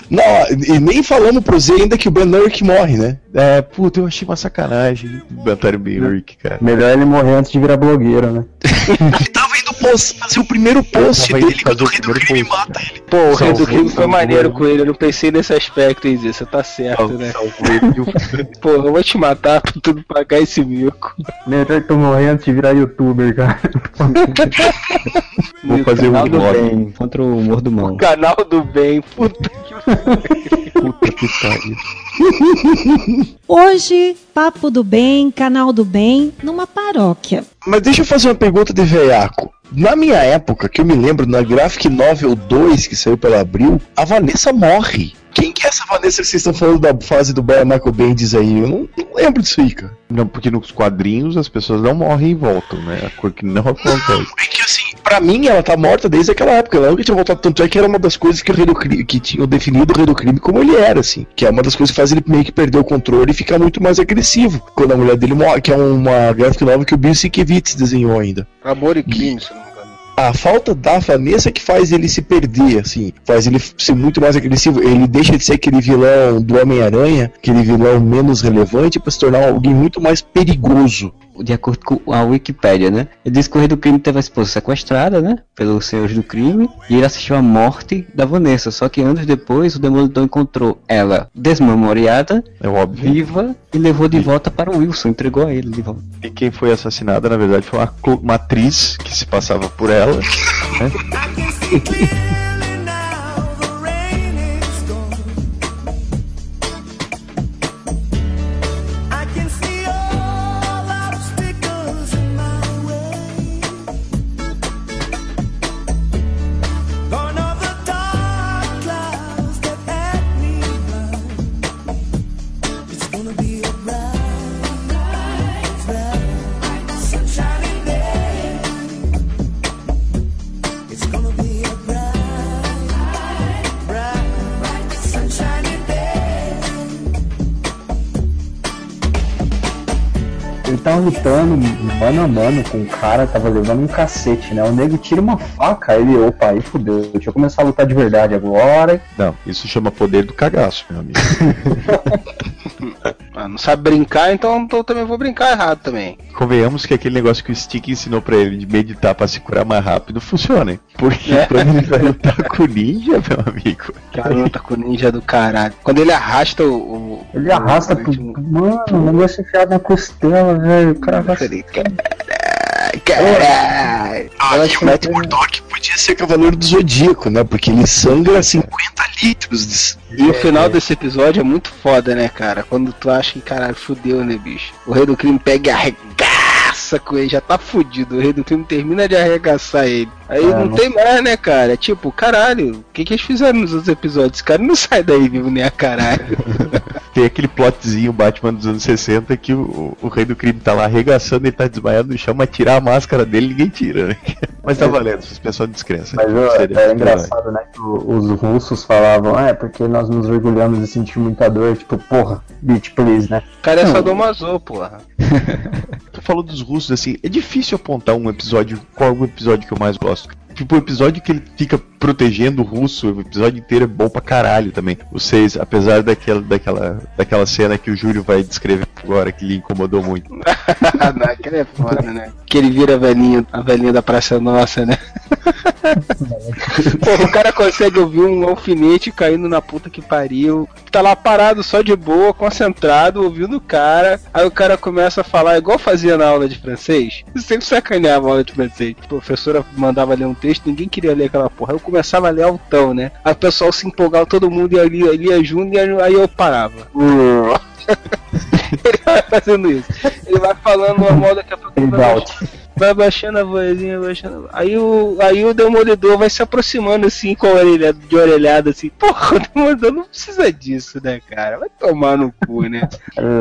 Não, e nem falando pro Z ainda que o Ben Urich morre, né? é, puta, eu achei uma sacanagem matar bem o Rick, cara. Melhor ele morrer antes de virar blogueiro, né? Post, fazer o primeiro post dele quando fazer o o rei do primeiro crime post, mata ele. Pô, o rei do Salvou, crime foi maneiro com ele, eu não pensei nesse aspecto, Izzy, você tá certo, né? Pô, eu vou te matar pra tudo pagar esse mico. Melhor tu morrer antes de virar youtuber, cara. Vou fazer um Canal do vlog. bem contra o Mordumão. Canal do bem, puta que Puta que pariu. Hoje, Papo do Bem, Canal do Bem, numa paróquia. Mas deixa eu fazer uma pergunta de veiaco. Na minha época, que eu me lembro, na Graphic Novel 2, que saiu pela Abril, a Vanessa morre. Quem que é essa Vanessa que vocês estão falando da fase do Michael Bendis aí? Eu não, não lembro disso aí, cara. Não, porque nos quadrinhos as pessoas não morrem e voltam, né? A coisa que não acontece. É que assim, pra mim, ela tá morta desde aquela época. Ela nunca tinha voltado. Tanto é que era uma das coisas que o rei do crime, que tinham definido o rei do crime como ele era, assim. Que é uma das coisas que faz ele meio que perder o controle e ficar muito mais agressivo. Quando a mulher dele morre, que é uma graphic novel que o Bill Sienkiewicz desenhou ainda. Amor e crime, se não engano. A falta da Vanessa que faz ele se perder, assim, faz ele ser muito mais agressivo. Ele deixa de ser aquele vilão do Homem-Aranha, aquele vilão menos relevante, pra se tornar alguém muito mais perigoso. De acordo com a Wikipédia, né? Ele diz que o rei do crime teve a esposa sequestrada, né? Pelos senhores do crime. E ele assistiu à morte da Vanessa. Só que anos depois, o Demolidor encontrou ela desmemoriada, É óbvio. viva, e levou de volta para o Wilson. Entregou a ele de volta. E quem foi assassinada, na verdade, foi uma, uma atriz que se passava por ela. né? tava lutando mano a mano com o cara, tava levando um cacete, né? O nego tira uma faca, ele, opa, aí fudeu, deixa eu começar a lutar de verdade agora. Não, isso chama poder do cagaço, meu amigo. Não sabe brincar, então, eu também vou brincar errado também. Convenhamos que aquele negócio que o Stick ensinou pra ele de meditar pra se curar mais rápido funciona, hein? Porque É. quando ele vai lutar com o ninja, meu amigo. Cara, luta com o ninja do caralho. Quando ele arrasta o. o- Ele arrasta o- pro. Mano, o negócio enfiado na costela, velho. O cara vai. Caralho, caralho. Ah, o Matt Murdock podia ser Cavaleiro do Zodíaco, né? Porque ele sangra 50 litros de... E o final desse episódio é muito foda, né, cara? Quando tu acha que, caralho, fudeu, né, bicho? O rei do crime pega e arregaça com ele, já tá fudido. O rei do crime termina de arregaçar ele. Aí É, não, não- tem mais, né, cara? É Tipo, caralho, o que que eles fizeram nos outros episódios? Esse cara não sai daí vivo nem a caralho. Tem aquele plotzinho Batman dos anos 60 que o, o rei do crime tá lá arregaçando, ele tá desmaiado no chão, mas tirar a máscara dele ninguém tira, né? Mas tá valendo, suspensão de descrença. Mas ó, Seria- é engraçado, né? Que os russos falavam, ah, é porque nós nos orgulhamos de sentir muita dor. Tipo, porra, bitch, please, né? O cara é sadomaso, porra. Tu falou dos russos, assim, é difícil apontar um episódio, qual é o episódio que eu mais gosto. Tipo, o episódio que ele fica protegendo o russo, o episódio inteiro é bom pra caralho também. Os seis, apesar daquela, daquela, daquela cena que o Júlio vai descrever agora, que lhe incomodou muito. não, aquele é foda, né? Que ele vira a velhinha, a velhinha da Praça Nossa, né? Pô, o cara consegue ouvir um alfinete caindo na puta que pariu. Tá lá parado só de boa, concentrado, ouvindo o cara. Aí o cara começa a falar igual fazia na aula de francês. Eu sempre sacaneava a aula de francês. A professora mandava ler um texto, ninguém queria ler aquela porra. Eu começava a ler altão, né? Aí o pessoal se empolgava, todo mundo ia ali, lia junto, e aí eu parava. ele vai fazendo isso. Ele vai falando normal daqui a pouco. ele out. Vai baixando a vozinha, baixando. Aí o, aí o demolidor vai se aproximando assim com a orelha de orelhada assim. Porra, o demolidor não precisa disso, né, cara? Vai tomar no cu, né?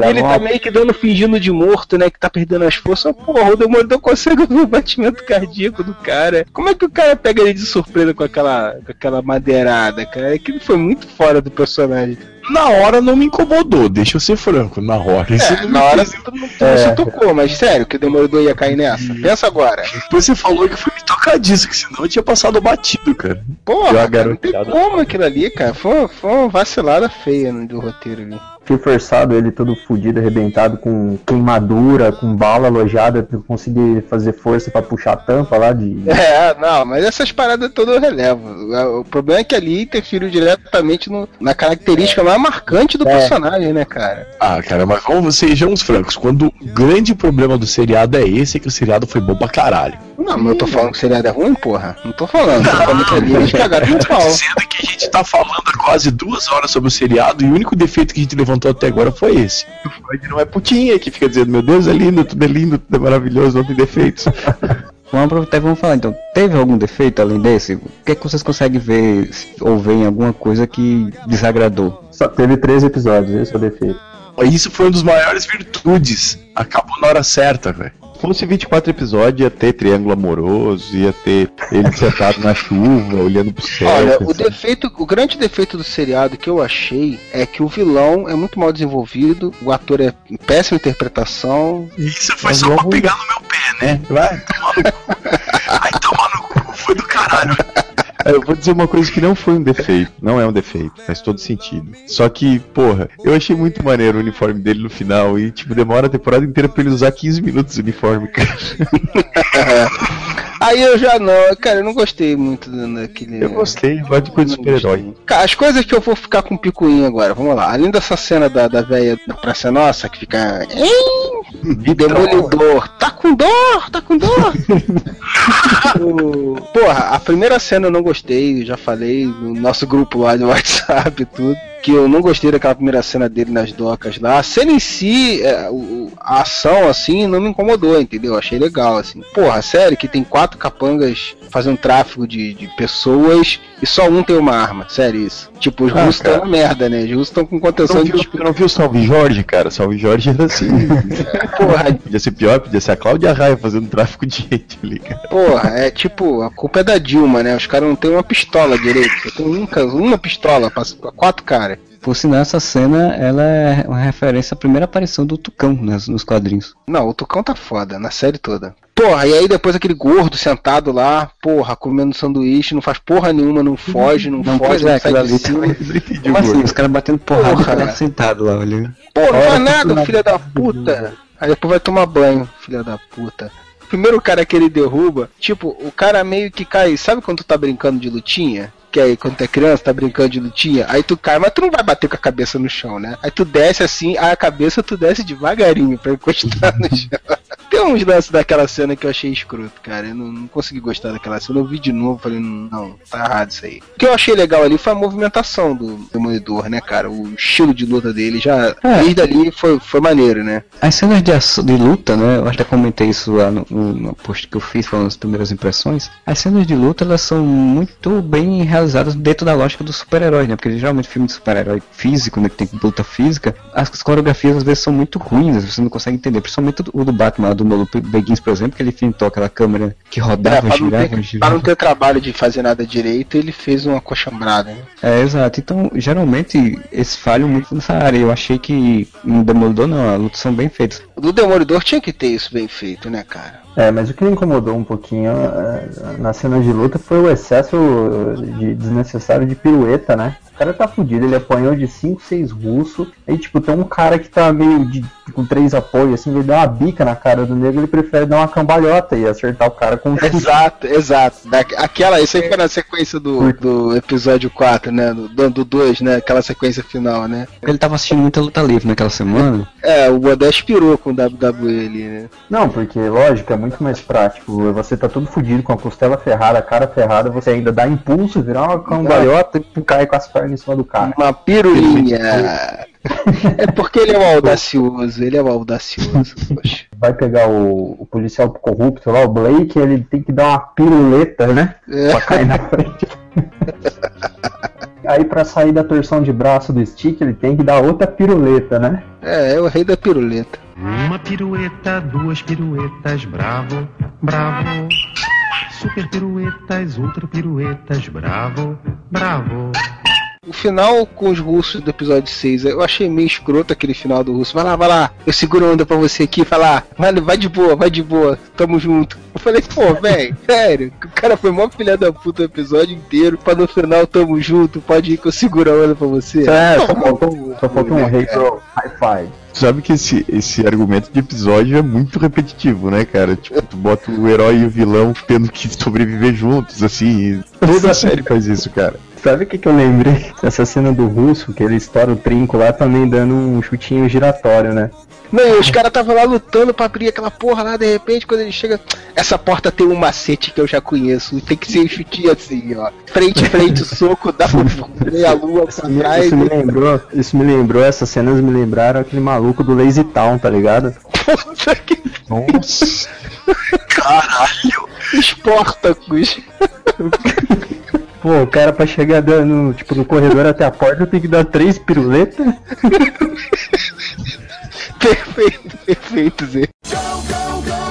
Ele tá meio que dando fingindo de morto, né? Que tá perdendo as forças. Porra, o demolidor consegue o batimento cardíaco do cara. Como é que o cara pega ele de surpresa com aquela, com aquela madeirada, cara? Aquilo foi muito fora do personagem. Na hora não me incomodou, deixa eu ser franco. Na hora isso É, não na hora fez- você, você tocou, mas sério, que o demolidor ia cair nessa. Pensa agora. Depois você falou que foi me tocar disso, que senão eu tinha passado batido, cara. Porra, cara, não tem como aquilo ali, cara. Foi, foi uma vacilada feia no, do roteiro ali. Fui forçado, ele todo fudido, arrebentado, com queimadura, com bala alojada, pra eu conseguir fazer força pra puxar a tampa lá de. É, não, mas essas paradas todas eu relevo. O problema é que ali interferiu diretamente no- na característica mais marcante do É. personagem, né, cara? Ah, cara, mas vamos sejamos francos. Quando o grande problema do seriado é esse, é que o seriado foi bom pra caralho. Não, mas eu tô falando que o seriado é ruim, porra. Não tô falando. Tô falando que ali eles cagaram no pau. Dizendo que a gente tá falando há quase duas horas sobre o seriado e o único defeito que a gente levantou até agora foi esse. O Freud não é putinha que fica dizendo, meu Deus, é lindo, tudo é lindo, tudo é maravilhoso, não tem defeitos. Vamos aproveitar e vamos falar então. Teve algum defeito além desse? O que é que vocês conseguem ver ou ver em alguma coisa que desagradou? Só teve três episódios, esse é o defeito. Isso foi uma das maiores virtudes. Acabou na hora certa, velho. Se fosse 24 episódios, ia ter triângulo amoroso, ia ter ele sentado na chuva, olhando pro céu. Olha, o defeito, o grande defeito do seriado que eu achei é que o vilão é muito mal desenvolvido, o ator é em péssima interpretação. Isso foi só pra pegar no meu pé, né? Vai tomar no cu. Vai tomar no cu, foi do caralho. Eu vou dizer uma coisa que não foi um defeito. Não é um defeito, faz todo sentido. Só que, porra, eu achei muito maneiro o uniforme dele no final e, tipo, demora a temporada inteira pra ele usar 15 minutos o uniforme, cara. Aí eu já não, cara, eu não gostei muito daquele. Eu gostei, gosto de coisa de super-herói. Cara, as coisas que eu vou ficar com picuinha agora, vamos lá. Além dessa cena da, da velha da Praça Nossa, que fica. "Hein? Demolidor, tá com dor, tá com dor. Porra, a primeira cena eu não gostei, já falei no nosso grupo lá de WhatsApp e tudo. Que eu não gostei daquela primeira cena dele nas docas lá. A cena em si, é, a ação assim, não me incomodou, entendeu? Achei legal, assim. Porra, sério que tem quatro capangas fazendo tráfico de, de pessoas e só um tem uma arma. Sério isso. Tipo, os Ah, russos estão na merda, né? Os russos estão com contenção não, de tu não viu o Salve Jorge, cara? Salve Jorge era assim. Porra, podia ser pior, podia ser a Cláudia Raia fazendo tráfico de gente ali, cara. Porra, é tipo, a culpa é da Dilma, né? Os caras não tem uma pistola direito. Só tem um, uma pistola pra, pra quatro caras. Por sinal, essa cena ela é uma referência à primeira aparição do Tucão nas- nos quadrinhos. Não, o Tucão tá foda, na série toda. Porra, e aí depois aquele gordo sentado lá, porra, comendo sanduíche, não faz porra nenhuma, não foge, não, Não, foge, não é, sai de ali cima. Como assim? Os caras batendo porrada Porra, cara né? sentado lá olhando. Pô, não faz nada, filha da puta. Aí depois vai tomar banho, filha da puta. Primeiro o cara que ele derruba, tipo, o cara meio que cai. Sabe quando tu tá brincando de lutinha? Que aí quando tu é criança, tá brincando de lutinha, aí tu cai, mas tu não vai bater com a cabeça no chão, né? Aí tu desce assim, aí a cabeça tu desce devagarinho pra encostar no chão. Tem uns lances daquela cena que eu achei escroto, cara. Eu não, não consegui gostar daquela cena. Eu vi de novo, falei, não, tá errado isso aí. O que eu achei legal ali foi a movimentação do Demolidor, né, cara? O estilo de luta dele já, É. desde ali, foi, foi maneiro, né? As cenas de, de luta, né? Eu até comentei isso lá no, no, no post que eu fiz falando as primeiras impressões. As cenas de luta elas são muito bem realizadas dentro da lógica do super-herói, né? Porque geralmente filme de super-herói físico, né? Que tem luta física, as coreografias às vezes são muito ruins, você não consegue entender. Principalmente o do Batman, lá do Nolo Begins, por exemplo, que ele fintou aquela câmera que É, rodava, não girava, ter, girava. não ter trabalho de fazer nada direito, ele fez uma coxambrada, né? É, exato. Então, geralmente, eles falham muito nessa área. Eu achei que no Demolidor não, as lutas são bem feitas. O do Demolidor tinha que ter isso bem feito, né, cara? É, mas o que me incomodou um pouquinho é, nas cenas de luta foi o excesso de desnecessário de pirueta, né? O cara tá fudido, ele apanhou de 5, 6 russos. Aí, tipo, tem um cara que tá meio de, com três apoios, assim, ele dá uma bica na cara do negro, ele prefere dar uma cambalhota e acertar o cara com um. Exato, exato. Aquela, isso aí foi na sequência do, do episódio 4, né? Do, do 2, né? Aquela sequência final, né? Ele tava assistindo muita luta livre naquela semana. É, o Bodé expirou com o WWE ali, né? Não, porque, lógico, é muito mais prático. Você tá todo fudido com a costela ferrada, a cara ferrada, você ainda dá impulso, virar uma cambalhota e cai com as pernas em cima do cara. Uma pirulinha. É porque ele é um audacioso, ele é um audacioso. Poxa. Vai pegar o, o policial corrupto lá, o Blake, ele tem que dar uma piruleta, né? É. Pra cair na frente. Aí pra sair da torção de braço do stick, ele tem que dar outra piruleta, né? É, é o rei da piruleta. Uma pirueta, duas piruetas, bravo, bravo. Super piruetas, ultra piruetas, bravo, bravo. O final com os russos do episódio 6, eu achei meio escroto aquele final do russo. Vai lá, vai lá, eu seguro a onda pra você aqui, vai lá, vai, vai de boa, vai de boa, tamo junto. Eu falei, pô, velho, sério, o cara foi mó filha da puta o episódio inteiro, pra no final tamo junto, pode ir que eu seguro a onda pra você. É, só faltou, só faltou um rei pro high five. Sabe que esse, esse argumento de episódio é muito repetitivo, né, cara? Tipo, tu bota o herói e o vilão tendo que sobreviver juntos, assim. Toda a série faz isso, cara. Sabe o que, que eu lembrei? Essa cena do russo, que ele estoura o trinco lá, também dando um chutinho giratório, né? Não, os caras estavam lá lutando pra abrir aquela porra lá, de repente, quando ele chega. Essa porta tem um macete que eu já conheço. Tem que ser um chutinho assim, ó. Frente, frente, soco, dá meia lua pra trás. Isso me lembrou, isso me lembrou, essas cenas me lembraram aquele maluco do Lazy Town, tá ligado? Puta que Nossa. caralho! Espartacus. Pô, o cara pra chegar dando, tipo, no corredor até a porta tem que dar três piruletas. Perfeito, perfeito, Zé. Go, go, go,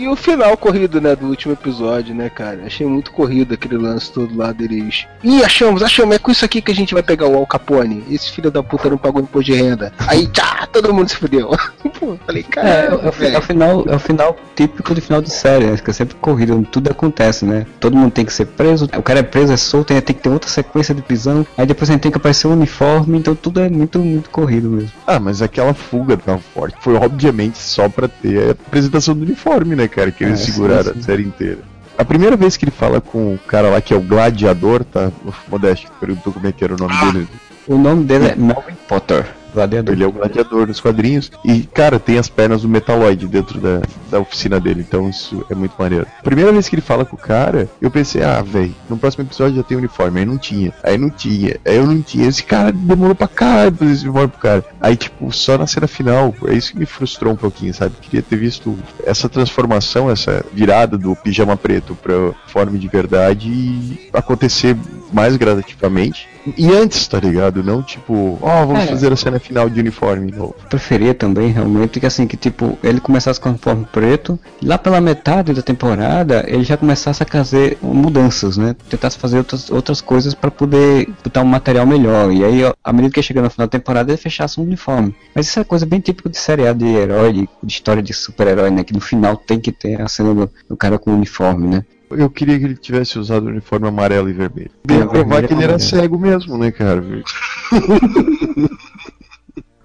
E o final corrido, né, do último episódio, né, cara? Achei muito corrido aquele lance todo lá deles. Ih, achamos, achamos, é com isso aqui que a gente vai pegar o Al Capone. Esse filho da puta não pagou imposto de renda. Aí, tchá, todo mundo se fudeu. Pô, falei, É, cara. é, o- é o final, é o final típico de final de série, né? Que é sempre corrido, tudo acontece, né? Todo mundo tem que ser preso, o cara é preso, é solto, aí tem que ter outra sequência de prisão, aí depois a gente tem que aparecer um uniforme, então tudo é muito, muito corrido mesmo. Ah, mas aquela fuga tão forte foi obviamente só pra ter a apresentação do uniforme, né, cara? Que eles É, sim, seguraram sim. a série inteira. A primeira vez que ele fala com o cara lá que é o gladiador, tá? O Modeste perguntou como é que era o nome dele. O nome dele é Melvin Potter, gladiador. Ele é o gladiador nos quadrinhos. E, cara, tem as pernas do Metaloid dentro da, da oficina dele. Então isso é muito maneiro. Primeira vez que ele fala com o cara, eu pensei, ah, velho, no próximo episódio já tem uniforme. Aí não tinha. Aí não tinha. Aí eu não tinha. Esse cara demorou pra caralho pra fazer esse uniforme pro cara. Aí, tipo, só na cena final, é isso que me frustrou um pouquinho, sabe? Queria ter visto essa transformação, essa virada do pijama preto pra uniforme de verdade acontecer mais gradativamente. E antes, tá ligado? Não tipo, ó, vamos É. fazer a cena final de uniforme novo. preferia também realmente que assim que tipo ele começasse com o uniforme preto lá pela metade da temporada ele já começasse a fazer mudanças né tentasse fazer outras outras coisas para poder botar um material melhor e aí à medida que ia chegando no final da temporada ele fechasse um uniforme mas isso é coisa bem típica de seriado de herói de, de história de super-herói né que no final tem que ter a cena do, do cara com o uniforme né Eu queria que ele tivesse usado o uniforme amarelo e vermelho. Bem provar que ele era cego mesmo, né, cara?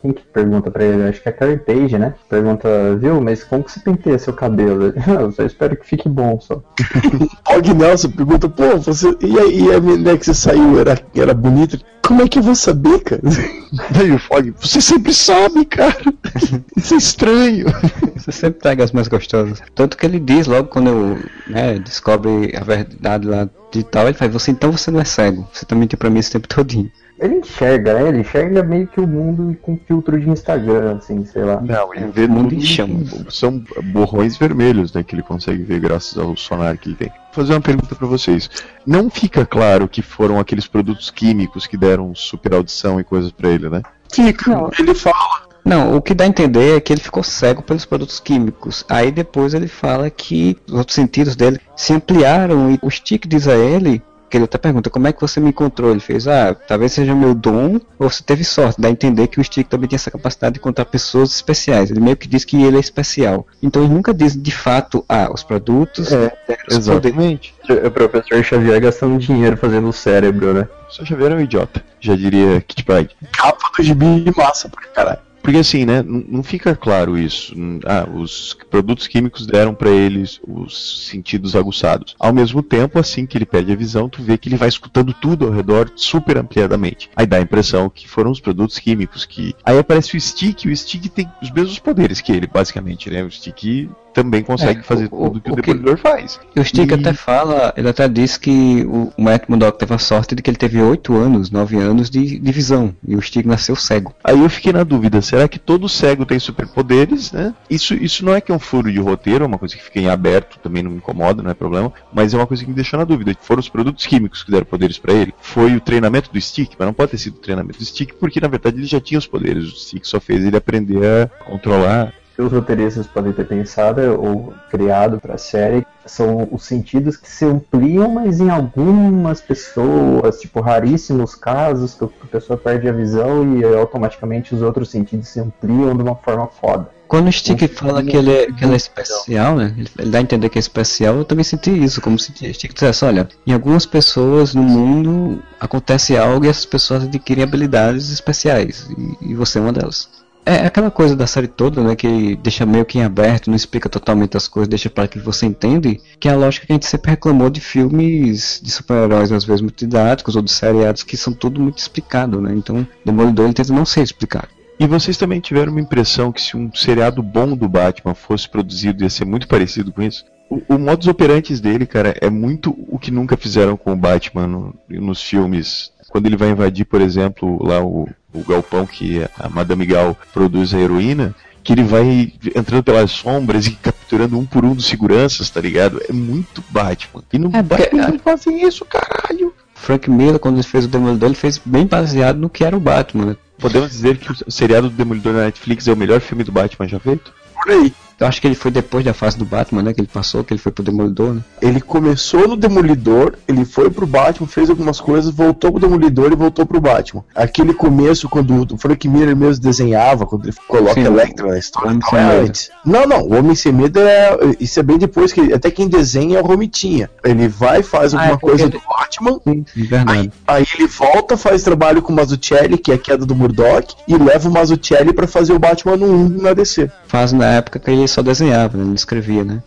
Quem que pergunta pra ele? Acho que é a Carrie Page, né? Pergunta, viu, mas como que você penteia seu cabelo? Eu só espero que fique bom só. Og Nelson pergunta, pô, você. E a, e a menina que você saiu era, era bonita? Como é que eu vou saber, cara? Daí o Fog, você sempre sabe, cara. Isso é estranho. Você sempre pega as mais gostosas. Tanto que ele diz logo quando eu né, descobre a verdade lá de tal, ele faz, você então você não é cego. Você tá mentindo pra mim esse tempo todinho. Ele enxerga, né? Ele enxerga meio que o mundo com filtro de Instagram, assim, sei lá. Não, ele vê mundo tudo em chamas. São borrões vermelhos, né, que ele consegue ver graças ao sonar que ele tem. Vou fazer uma pergunta pra vocês. Não fica claro que foram aqueles produtos químicos que deram super audição e coisas pra ele, né? Fica, ele fala. Não, o que dá a entender é que ele ficou cego pelos produtos químicos. Aí depois ele fala que os outros sentidos dele se ampliaram e o Stick diz a ele, que ele até pergunta, como é que você me encontrou? Ele fez, ah, talvez seja meu dom ou você teve sorte. Dá a entender que o Stick também tem essa capacidade de encontrar pessoas especiais. Ele meio que diz que ele é especial. Então ele nunca diz de fato, ah, os produtos É, os poderes. Exatamente. O professor Xavier gastando dinheiro fazendo o cérebro, né? Só Xavier é um idiota. Já diria Kit Pride. Capa do gibi massa pra caralho. Porque assim, né, não fica claro isso. Ah, os produtos químicos deram pra eles os sentidos aguçados. Ao mesmo tempo, assim que ele perde a visão, tu vê que ele vai escutando tudo ao redor super ampliadamente. Aí dá a impressão que foram os produtos químicos que. Aí aparece o Stick, e o Stick tem os mesmos poderes que ele, basicamente, né? O Stick também consegue É, fazer o- tudo que o, o que- Demolidor faz. E o Stick E- até fala, ele até diz que o, o Matt Murdock teve a sorte de que ele teve 8 anos, 9 anos de, de visão. E o Stick nasceu cego. Aí eu fiquei na dúvida, será que todo cego tem superpoderes, né? Isso, isso não é que é um furo de roteiro, é uma coisa que fica em aberto, também não me incomoda, não é problema, mas é uma coisa que me deixou na dúvida. Foram os produtos químicos que deram poderes pra ele? Foi o treinamento do Stick, mas não pode ter sido o treinamento do Stick, porque na verdade ele já tinha os poderes, o Stick só fez ele aprender a controlar. Que os roteiristas podem ter pensado ou criado para a série são os sentidos que se ampliam, mas em algumas pessoas, tipo raríssimos casos que a pessoa perde a visão e automaticamente os outros sentidos se ampliam de uma forma foda. Quando o Stick fala que ele, é, que ele é especial, né? Ele, ele dá a entender que é especial, eu também senti isso, como se o Stick dissesse, olha, em algumas pessoas no mundo acontece algo e essas pessoas adquirem habilidades especiais, e, e você é uma delas. É aquela coisa da série toda, né, que deixa meio que em aberto, não explica totalmente as coisas, deixa para que você entende, que é a lógica que a gente sempre reclamou de filmes de super-heróis, às vezes muito didáticos, ou de seriados, que são tudo muito explicado, né, então Demolidor ele tenta não ser explicado. E vocês também tiveram uma impressão que se um seriado bom do Batman fosse produzido ia ser muito parecido com isso? O, o modus operantes dele, cara, é muito o que nunca fizeram com o Batman no- nos filmes. Quando ele vai invadir, por exemplo, lá o, o galpão que a Madame Gal produz a heroína, que ele vai entrando pelas sombras e capturando um por um dos seguranças, tá ligado? É muito Batman. E no É, porque- Batman não fazem isso, caralho. Frank Miller, quando ele fez o Demolidor, ele fez bem baseado no que era o Batman, né? Podemos dizer que o seriado do Demolidor na Netflix é o melhor filme do Batman já feito? por aí. Eu acho que ele foi depois da fase do Batman, né? Que ele passou, que ele foi pro Demolidor, né? Ele começou no Demolidor, ele foi pro Batman, fez algumas coisas, voltou pro Demolidor e voltou pro Batman. Aquele começo, quando o Frank Miller mesmo desenhava, quando ele coloca Sim. Electra na história, é Medo. antes. Não, não, o Homem Sem Medo é. Isso é bem depois que. Até quem desenha é o Romitinha. Ele vai, faz Ah, alguma é porque coisa ele- do Batman. Sim, verdade. Aí ele volta, faz trabalho com o Mazzucchelli, que é a queda do Murdoch, e leva o Mazzucchelli pra fazer o Batman no 1 na DC. Faz na época que ele só desenhava, né? Não escrevia, né?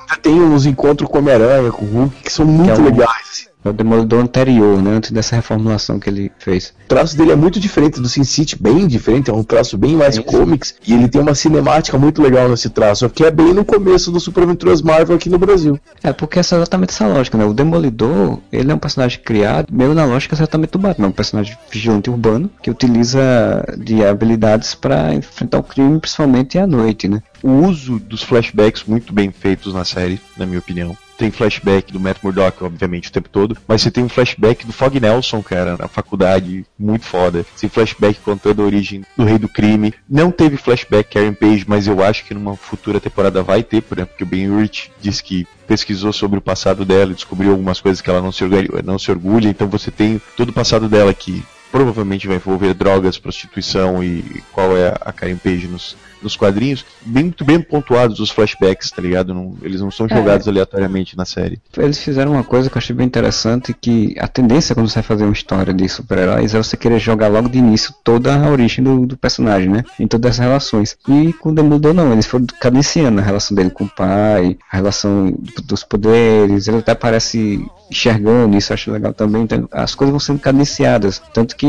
Ainda tem uns encontros com Homem-Aranha, com o Hulk, que são muito é o- legais. assim. É o Demolidor anterior, né? Antes dessa reformulação que ele fez. O traço dele é muito diferente do Sin City, bem diferente, é um traço bem mais sim. comics, e ele tem uma cinemática muito legal nesse traço, que é bem no começo do Super Aventuras Marvel aqui no Brasil. É, porque essa é exatamente essa lógica, né? O Demolidor, ele é um personagem criado meio na lógica exatamente do Batman. Um personagem vigilante urbano que utiliza de habilidades para enfrentar o crime, principalmente à noite, né? o uso dos flashbacks muito bem feitos na série, na minha opinião. Tem flashback do Matt Murdock, obviamente, o tempo todo, mas você tem um flashback do Fog Nelson, cara, na faculdade, muito foda. Tem flashback contando a origem do Rei do Crime. Não teve flashback Karen Page, mas eu acho que numa futura temporada vai ter, por exemplo, porque o Ben Urich disse que pesquisou sobre o passado dela e descobriu algumas coisas que ela não se, orgulha, não se orgulha, então você tem todo o passado dela que provavelmente vai envolver drogas, prostituição e qual é a Karen Page nos, nos quadrinhos, bem, muito bem pontuados os flashbacks, tá ligado? Não- eles não são É. jogados aleatoriamente na série. Eles fizeram uma coisa que eu achei bem interessante, que a tendência quando você vai fazer uma história de super-heróis é você querer jogar logo de início toda a origem do, do personagem, né? Em todas as relações. E com o não, eles foram cadenciando a relação dele com o pai, a relação do- dos poderes, ele até parece enxergando, isso eu acho legal também. Então, as coisas vão sendo cadenciadas, tanto que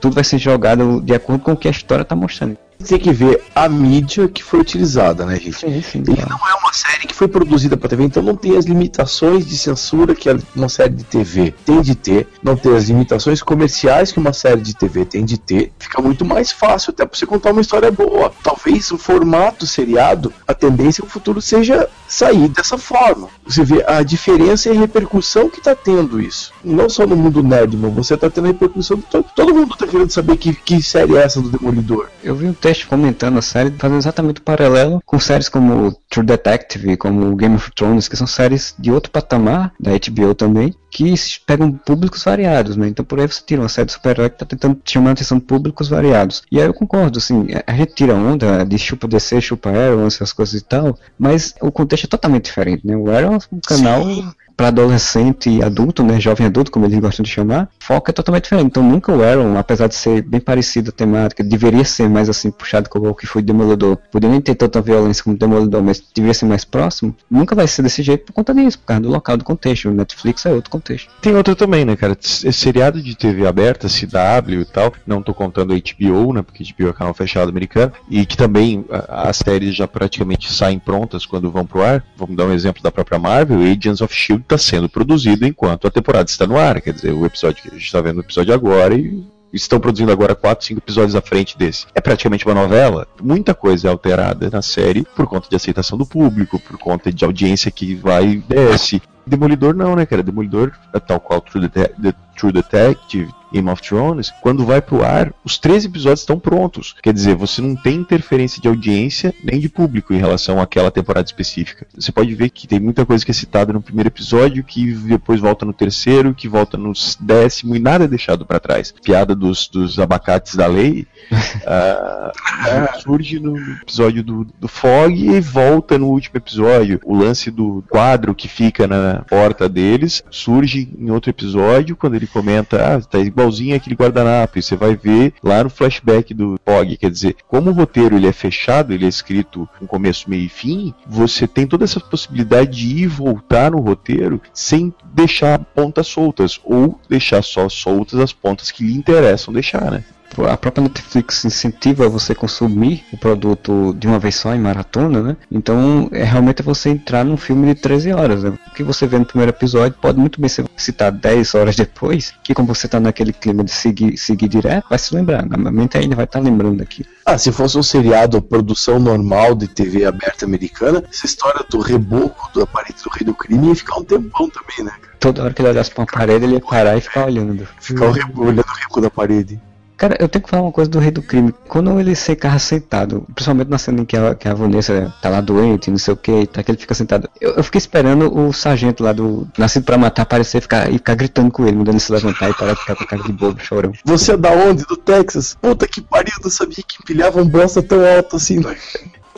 tudo vai ser jogado de acordo com o que a história tá mostrando. Tem que ver a mídia que foi utilizada, né, gente? Sim, sim, Ele não é uma série que foi produzida para TV, então não tem as limitações de censura que uma série de TV tem de ter, não tem as limitações comerciais que uma série de TV tem de ter. Fica muito mais fácil até para você contar uma história boa. Talvez o formato seriado, a tendência no futuro seja sair dessa forma. Você vê a diferença e a repercussão que tá tendo isso. Não só no mundo nerd, mas você tá tendo a repercussão de todo, todo mundo tá querendo saber que, que série é essa do Demolidor. Eu vi um texto comentando a série, fazendo exatamente o paralelo com séries como True Detective, como Game of Thrones, que são séries de outro patamar, da HBO também, que pegam públicos variados, né? Então por aí você tira uma série de super-herói que tá tentando chamar a atenção de públicos variados. E aí eu concordo, assim, a gente tira onda de chupa DC, chupa Arrow, essas coisas e tal, mas o contexto é totalmente diferente, né? O Arrow é um canal para adolescente e adulto, né, jovem adulto, como eles gostam de chamar, foco é totalmente diferente. Então nunca o Arrow, apesar de ser bem parecido a temática, deveria ser mais assim puxado com o que foi Demolidor. Podia nem ter tanta violência como Demolidor, mas deveria ser mais próximo. Nunca vai ser desse jeito por conta disso, por causa do local do contexto. O Netflix é outro contexto. Tem outra também, né, cara? Seriado de TV aberta, CW e tal, não tô contando HBO, né, porque HBO é canal fechado americano, e que também as séries já praticamente saem prontas quando vão pro ar. Vamos dar um exemplo da própria Marvel, Agents of S.H.I.E.L.D. tá sendo produzido enquanto a temporada está no ar, quer dizer, o episódio que a gente tá vendo o episódio agora e estão produzindo agora 4, 5 episódios à frente desse. É praticamente uma novela. Muita coisa é alterada na série por conta de aceitação do público, por conta de audiência que vai e desce. Demolidor não, né, cara? Demolidor, é tal qual True, Dete- The True Detective, Game of Thrones, quando vai pro ar, os três episódios estão prontos. Quer dizer, você não tem interferência de audiência nem de público em relação àquela temporada específica. Você pode ver que tem muita coisa que é citada no primeiro episódio, que depois volta no terceiro, que volta no décimo, e nada é deixado pra trás. Piada dos, dos abacates da lei ah, surge no episódio do, do Fog e volta no último episódio. O lance do quadro que fica na porta deles surge em outro episódio, quando ele comenta, ah, tá igualzinho aquele guardanapo, e você vai ver lá no flashback do Fog. Quer dizer, como o roteiro ele é fechado, ele é escrito com começo, meio e fim, você tem toda essa possibilidade de ir e voltar no roteiro sem deixar pontas soltas, ou deixar só soltas as pontas que lhe interessam deixar, né? A própria Netflix incentiva você consumir o produto de uma vez só em maratona, né? Então é realmente você entrar num filme de 13 horas. Né? O que você vê no primeiro episódio pode muito bem ser citar 10 horas depois, que como você tá naquele clima de seguir, seguir direto, vai se lembrar. A mente ainda vai estar lembrando aqui. Ah, se fosse um seriado, produção normal de TV aberta americana, essa história do reboco da parede do rei do crime ia ficar um tempão também, né? cara? Toda hora que ele olhasse pra uma parede, ele ia parar e ficar olhando. Ficar olhando o reboco da parede. Cara, eu tenho que falar uma coisa do Rei do Crime. Quando ele carro sentado, principalmente na cena em que a, que a Vanessa tá lá doente, não sei o que, tá, que ele fica sentado. Eu, eu fiquei esperando o sargento lá do Nascido pra Matar aparecer ficar, e ficar gritando com ele, mandando ele se levantar e parar de ficar com a cara de bobo, chorão. Você é da onde? Do Texas? Puta que pariu, não sabia que empilhavam bosta tão alto assim. né?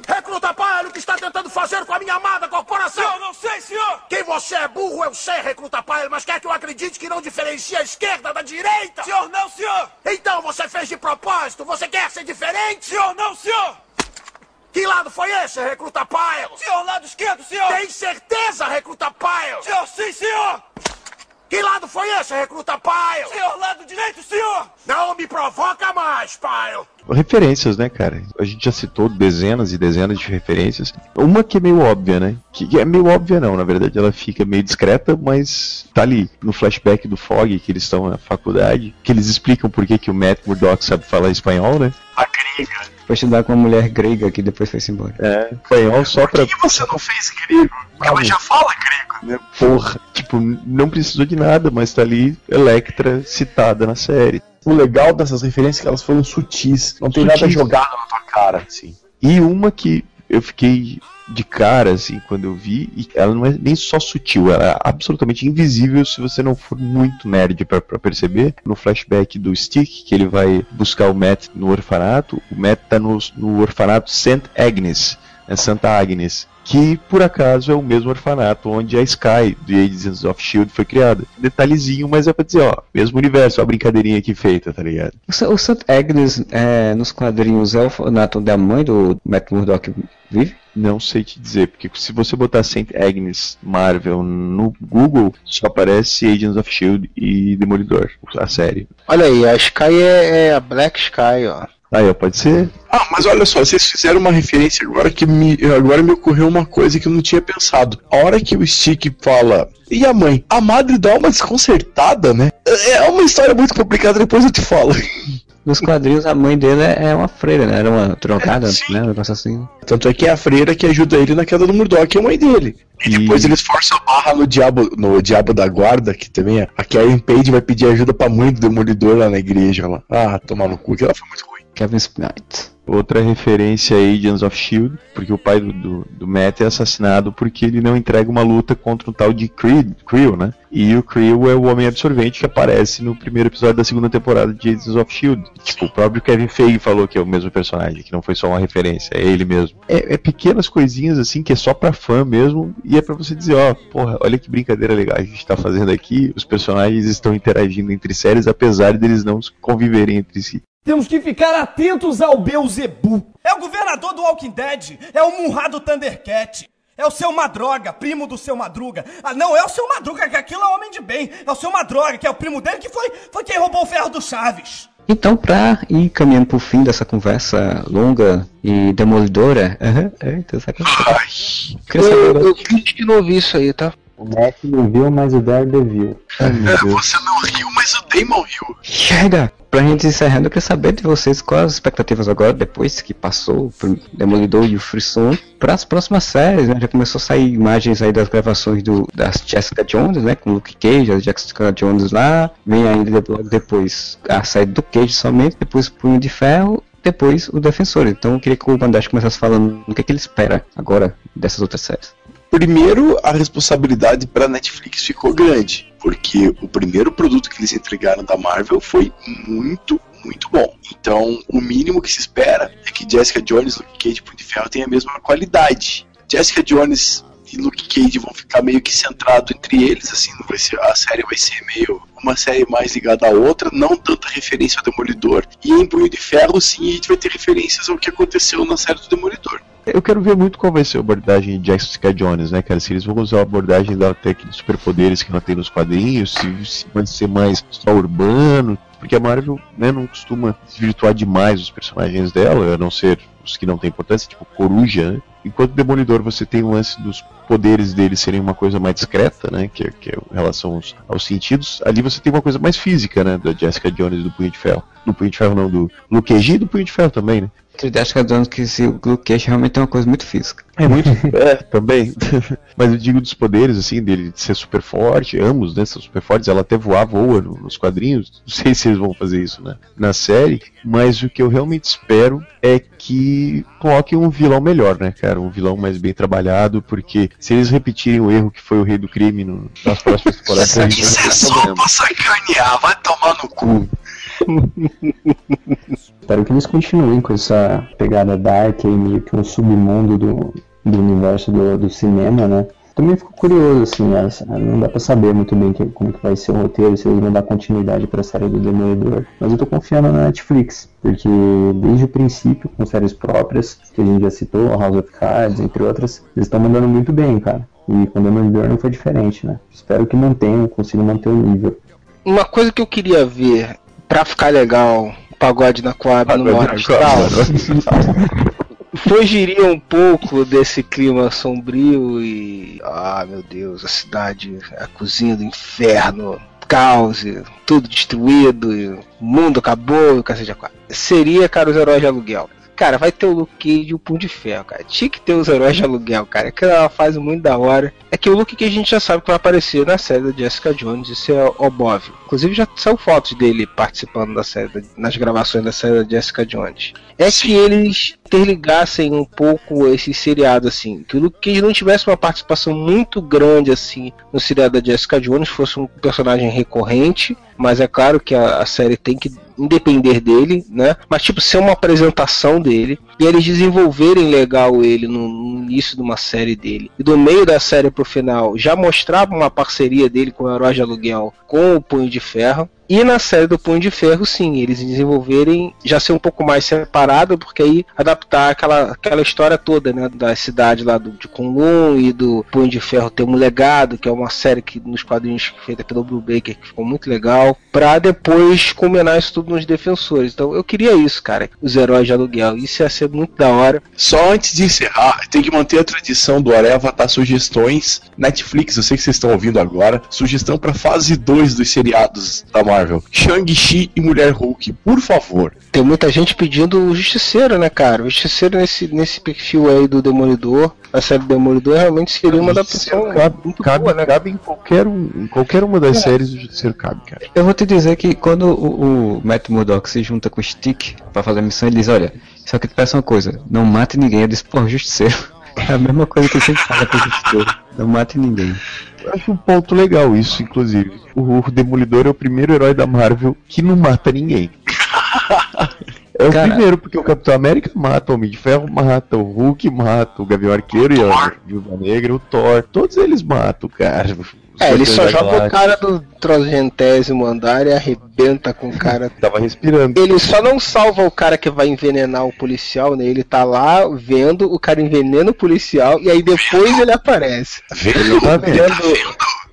Recruta Paia, o que está tentando fazer com a minha amada corporação? Eu não sei, senhor! Quem você é burro, eu sei, Recruta Paia, mas quer que eu acredite que não diferencia a esquerda da direita? Senhor, não, senhor! Então você fez de propósito, você quer ser diferente? Senhor, não, senhor! Que lado foi esse, Recruta Paia? Senhor, lado esquerdo, senhor! Tem certeza, Recruta Paia? Senhor, sim, senhor! Que lado foi esse, Recruta Paia? Senhor, lado direito, senhor! Não me provoca mais, Paia! Referências, né, cara? A gente já citou dezenas e dezenas de referências. Uma que é meio óbvia, né? Que é meio óbvia não, na verdade ela fica meio discreta, mas tá ali no flashback do Fog, que eles estão na faculdade, que eles explicam por que, que o Matt Murdock sabe falar espanhol, né? A grega. Foi estudar com uma mulher grega que depois foi embora. É, espanhol só pra. Por que você não fez grego? Ela já fala grego. né? Porra, tipo, não precisou de nada, mas tá ali Electra citada na série. O legal dessas referências é que elas foram sutis. Não tem nada Sutis. jogado na tua cara, assim. E uma que eu fiquei de cara, assim, quando eu vi, e ela não é nem só sutil, ela é absolutamente invisível se você não for muito nerd pra, pra perceber. No flashback do Stick, que ele vai buscar o Matt no orfanato, o Matt tá no, no orfanato St. Agnes, Santa Agnes, que por acaso é o mesmo orfanato onde a Sky, do Agents of S.H.I.E.L.D. foi criada. Detalhezinho, mas é pra dizer, ó, mesmo universo, ó, a brincadeirinha aqui feita, tá ligado? O, o St. Agnes, é, nos quadrinhos, é o orfanato da mãe do Matt Murdock vive? Não sei te dizer, porque se você botar St. Agnes Marvel no Google, só aparece Agents of S.H.I.E.L.D. e Demolidor, a série. Olha aí, a Sky é, é a Black Sky, ó. Aí, pode ser? Ah, mas olha só, vocês fizeram uma referência agora que me, agora me ocorreu uma coisa que eu não tinha pensado. A hora que o Stick fala, e a mãe? A madre dá uma desconcertada, né? É uma história muito complicada, depois eu te falo. Nos quadrinhos, a mãe dele é é uma freira, né? Era uma drogada, né? Um negócio assim. Tanto é que é a freira que ajuda ele na queda do Murdoch, é a mãe dele. E depois eles forçam a barra no diabo, no diabo da guarda, que também é. A Karen Page vai pedir ajuda pra mãe do demolidor lá na igreja lá. Ah, tomar no cu, que ela foi muito ruim. Kevin Smith. Outra referência a Agents of S.H.I.E.L.D., porque o pai do, do, do Matt é assassinado porque ele não entrega uma luta contra um tal de Creed, Creel, né? E o Creel é o Homem Absorvente que aparece no primeiro episódio da segunda temporada de Agents of S.H.I.E.L.D. Tipo, o próprio Kevin Feige falou que é o mesmo personagem, que não foi só uma referência, é ele mesmo. É, é pequenas coisinhas assim que é só pra fã mesmo, e é pra você dizer, ó, porra, olha que brincadeira legal a gente tá fazendo aqui, os personagens estão interagindo entre séries, apesar deles não conviverem entre si. Temos que ficar atentos ao Beuzebu. É o governador do Walking Dead. É o Munra do Thundercat. É o seu Madroga, primo do seu Madruga. Ah, não, é o seu Madruga, que aquilo é homem de bem. É o seu Madroga, que é o primo dele, que foi, foi quem roubou o ferro do Chaves. Então, pra ir caminhando pro fim dessa conversa longa e demolidora, aham, é, então, saca? Saber Eu, agora- eu fingi que não ouvi isso aí, tá? O Matt não viu, mas o Daredevil. Ai, meu Deus. Você não riu, mas o Damon riu. Chega! Pra gente encerrando, eu queria saber de vocês quais as expectativas agora, depois que passou o Demolidor e o Frisson, para as próximas séries, né? Já começou a sair imagens aí das gravações do, das Jessica Jones, né? Com o Luke Cage, a Jessica Jones lá, vem ainda depois a saída do Cage somente, depois o Punho de Ferro, depois o Defensor. Então eu queria que o Bandache começasse falando o que, é que ele espera agora dessas outras séries. Primeiro, a responsabilidade pra Netflix ficou grande, porque o primeiro produto que eles entregaram da Marvel foi muito, muito bom. Então, o mínimo que se espera é que Jessica Jones, Luke Cage e Punho de Ferro tenham a mesma qualidade. Jessica Jones e Luke Cage vão ficar meio que centrado entre eles, assim, não vai ser, a série vai ser meio uma série mais ligada à outra, não tanta referência ao Demolidor. E em Punho de Ferro, sim, a gente vai ter referências ao que aconteceu na série do Demolidor. Eu quero ver muito qual vai ser a abordagem de Jessica Jones, né, cara? Se eles vão usar a abordagem da técnica de superpoderes que ela tem nos quadrinhos, se, se ser mais só urbano, porque a Marvel né, não costuma desvirtuar demais os personagens dela, a não ser os que não têm importância, tipo Coruja, né? Enquanto Demolidor você tem o lance dos poderes dele serem uma coisa mais discreta, né? Que, que é em relação aos, aos sentidos. Ali você tem uma coisa mais física, né? Da Jessica Jones do Punho de Ferro. Do Punho de Ferro não, do Luke Cage e do Punho de Ferro também, né? Ideia acho que é dono que se o Cage realmente é uma coisa muito física. É muito. É, também. Mas eu digo dos poderes, assim, dele de ser super forte. Ambos, né? São super fortes. Ela até voar, voa no- nos quadrinhos. Não sei se eles vão fazer isso, né? Na série. Mas o que eu realmente espero é que coloquem um vilão melhor, né, cara? Um vilão mais bem trabalhado. Porque se eles repetirem o erro que foi o Rei do Crime no- nas próximas temporadas, vai ter problema. pra sacanear, vai tomar no cu. Espero que eles continuem com essa pegada dark aí, meio que um submundo do, do universo do, do cinema, né? Também fico curioso, assim, essa- não dá pra saber muito bem que- como que vai ser o roteiro, se eles vão dar continuidade pra série do Demolidor. Mas eu tô confiando na Netflix, porque desde o princípio, com séries próprias, que a gente já citou, House of Cards, entre outras, eles estão mandando muito bem, cara. E com Demolidor não foi diferente, né? Espero que mantenham, consigam manter o nível. Uma coisa que eu queria ver, pra ficar legal, pagode na Coab no Pagode na Astral, fugiria um pouco desse clima sombrio e. Ah, meu Deus, a cidade, a cozinha do inferno, caos, tudo destruído, o mundo acabou, e o cacete a quatro. Seria, cara, os heróis de aluguel. Cara, vai ter o Luke Cage e o Punho de Ferro, cara. Tinha que ter os heróis de aluguel, cara. Que é uma fase muito da hora. É que o Luke Cage a gente já sabe que vai aparecer na série da Jessica Jones, isso é óbvio. Inclusive já são fotos dele participando da série, nas gravações da série da Jessica Jones. É que eles interligassem um pouco esse seriado, assim. Que o Luke Cage não tivesse uma participação muito grande, assim, no seriado da Jessica Jones, fosse um personagem recorrente. Mas é claro que a, a série tem que independer dele, né? Mas tipo, ser uma apresentação dele e eles desenvolverem legal ele no, no início de uma série dele. E do meio da série pro final já mostrava uma parceria dele com o Herói de Aluguel com o Punho de Ferro. E na série do Punho de Ferro, sim, eles desenvolverem já ser um pouco mais separado, porque aí adaptar aquela, aquela história toda, né? Da cidade lá do, de Kunlun e do Punho de Ferro ter um legado, que é uma série que nos quadrinhos feita pelo Baker, que ficou muito legal, pra depois culminar isso tudo nos defensores. Então eu queria isso, cara, os heróis de aluguel. Isso ia ser muito da hora. Só antes de encerrar, tem que manter a tradição do Areva tá sugestões. Netflix, eu sei que vocês estão ouvindo agora. Sugestão pra fase 2 dos seriados da Marvel: Shang-Chi e Mulher Hulk, por favor. Tem muita gente pedindo o Justiceiro, né, cara? O Justiceiro nesse, nesse perfil aí do Demolidor, a série do Demolidor, realmente seria uma adaptação Cabe, muito cabe, boa, né? cabe em, qualquer um, em qualquer uma das séries do Justiceiro cabe, cara. Eu vou te dizer que quando o, o Matt Murdock se junta com o Stick pra fazer a missão, ele diz, olha, só que te peço uma coisa, não mate ninguém. Eu disse, pô, justiceiro. É a mesma coisa que eu sempre falo pro justiceiro. Não mate ninguém. Eu acho um ponto legal isso, inclusive. O, o Demolidor é o primeiro herói da Marvel que não mata ninguém. É o Cara- primeiro, porque o Capitão América mata, o Homem de Ferro mata, o Hulk mata, o Gavião Arqueiro e a Viúva Negra, o Thor, todos eles matam, cara. É, ele só joga o Galáxia. cara do trozentésimo andar e arrebenta com o cara. Tava respirando. Ele só não salva o cara que vai envenenar o policial, né? Ele tá lá vendo, o cara envenena o policial e aí depois ele aparece. Ele tá vendo.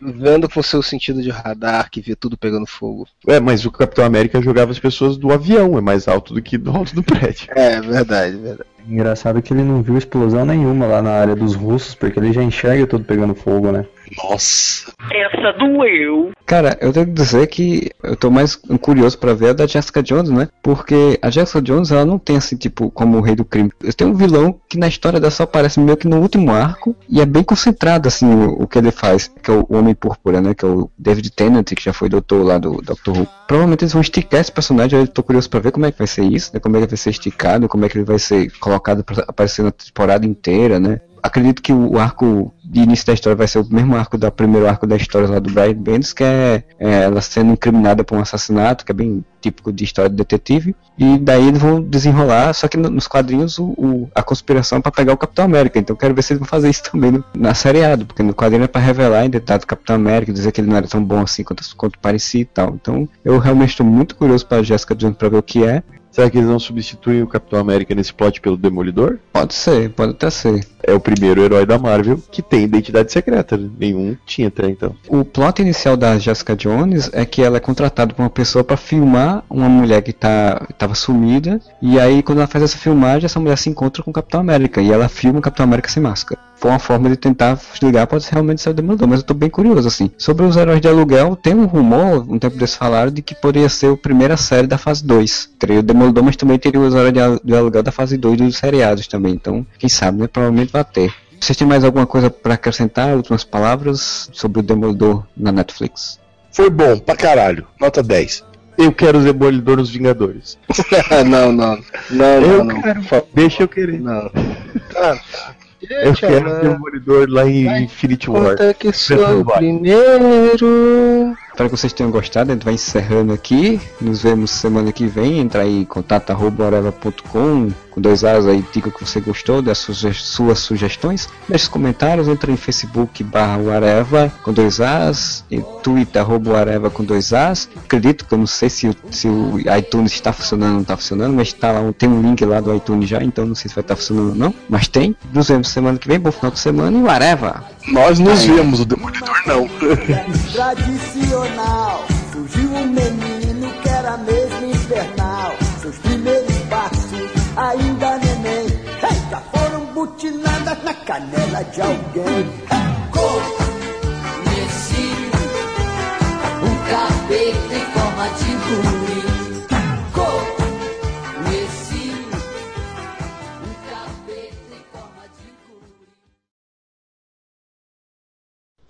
Vendo, vendo com seu sentido de radar que vê tudo pegando fogo. É, mas o Capitão América jogava as pessoas do avião, é mais alto do que do alto do prédio. É, verdade, verdade. Engraçado que ele não viu explosão nenhuma lá na área dos russos, porque ele já enxerga tudo pegando fogo, né? Nossa. Essa doeu. Cara, eu tenho que dizer que eu tô mais curioso pra ver a da Jessica Jones, né? Porque a Jessica Jones, ela não tem assim, tipo, como o rei do crime. Tem um vilão que na história dela só aparece meio que no último arco e é bem concentrado, assim, o, o que ele faz, que é o Homem Púrpura, né? Que é o David Tennant, que já foi doutor lá do Doctor Who. Provavelmente eles vão esticar esse personagem, eu tô curioso pra ver como é que vai ser isso, né? Como é que vai ser esticado, como é que ele vai ser colocado pra aparecer na temporada inteira, né? Acredito que o arco de início da história vai ser o mesmo arco do primeiro arco da história lá do Brian Bendis, que é, é ela sendo incriminada por um assassinato, que é bem típico de história de detetive, e daí eles vão desenrolar, só que no- nos quadrinhos o, o- a conspiração é pra pegar o Capitão América, então quero ver se eles vão fazer isso também no, na seriado, porque no quadrinho é pra revelar a identidade do Capitão América, dizer que ele não era tão bom assim quanto, quanto parecia e tal. Então eu realmente estou muito curioso pra Jessica Jones pra ver o que é. Será que eles não substituem o Capitão América nesse plot pelo Demolidor? Pode ser, pode até ser. É o primeiro herói da Marvel que tem identidade secreta. né? Nenhum tinha até então. O plot inicial da Jessica Jones é que ela é contratada por uma pessoa para filmar uma mulher que tá, tava sumida. E aí, quando ela faz essa filmagem, essa mulher se encontra com o Capitão América. E ela filma o Capitão América sem máscara. For uma forma de tentar ligar, pode realmente ser o Demolidor, mas eu tô bem curioso, assim. Sobre os heróis de aluguel, tem um rumor, um tempo desse falaram, de que poderia ser a primeira série da fase 2. Teria o Demolidor, mas também teria os heróis de al- de aluguel da fase 2 dos seriados também. Então, quem sabe, né? Provavelmente vai ter. Vocês têm mais alguma coisa para acrescentar, últimas palavras sobre o Demolidor na Netflix? Foi bom, pra caralho. Nota 10. Eu quero o Demolidor nos Vingadores. não, não. Não, eu não, não. quero. Deixa eu querer. Não. Ah, tá. Eu quero lá. o Demolidor lá em Infinity War. Conta que sou o primeiro. Espero que vocês tenham gostado. A gente vai encerrando aqui. Nos vemos semana que vem. Entra aí em contato.areva.com com dois A's aí, diga que você gostou das suas sugestões. Deixe os comentários. Entra em Facebook barra Areva com dois A's. E Twitter Areva com dois A's. Acredito que eu não sei se, o- se o iTunes está funcionando ou não está funcionando, mas tá lá, tem um link lá do iTunes já, então não sei se vai estar funcionando ou não. Mas tem. Nos vemos semana que vem. Bom final de semana e o Areva! Nós nos vemos, o Demolidor não. tradicional. Surgiu um menino que era mesmo infernal. Seus primeiros passos, ainda neném. Hey, já foram butinadas na canela de alguém. Conheci um capeta em forma de guri.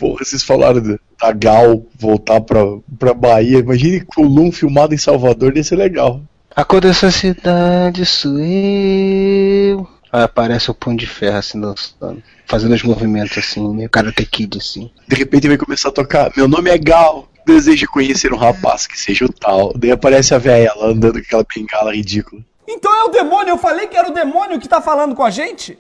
Porra, vocês falaram da- Gal voltar pra, pra Bahia. Imagine Colum filmado em Salvador, ia ser legal. A cor dessa cidade sou eu. Aí aparece o Punho de Ferro assim dançando, fazendo os movimentos assim, meio Karate Kid assim. De repente vai começar a tocar. Meu nome é Gal. Desejo conhecer um rapaz que seja o tal. Daí aparece a velha lá andando com aquela bengala ridícula. Então é o demônio, eu falei que era o demônio que tá falando com a gente?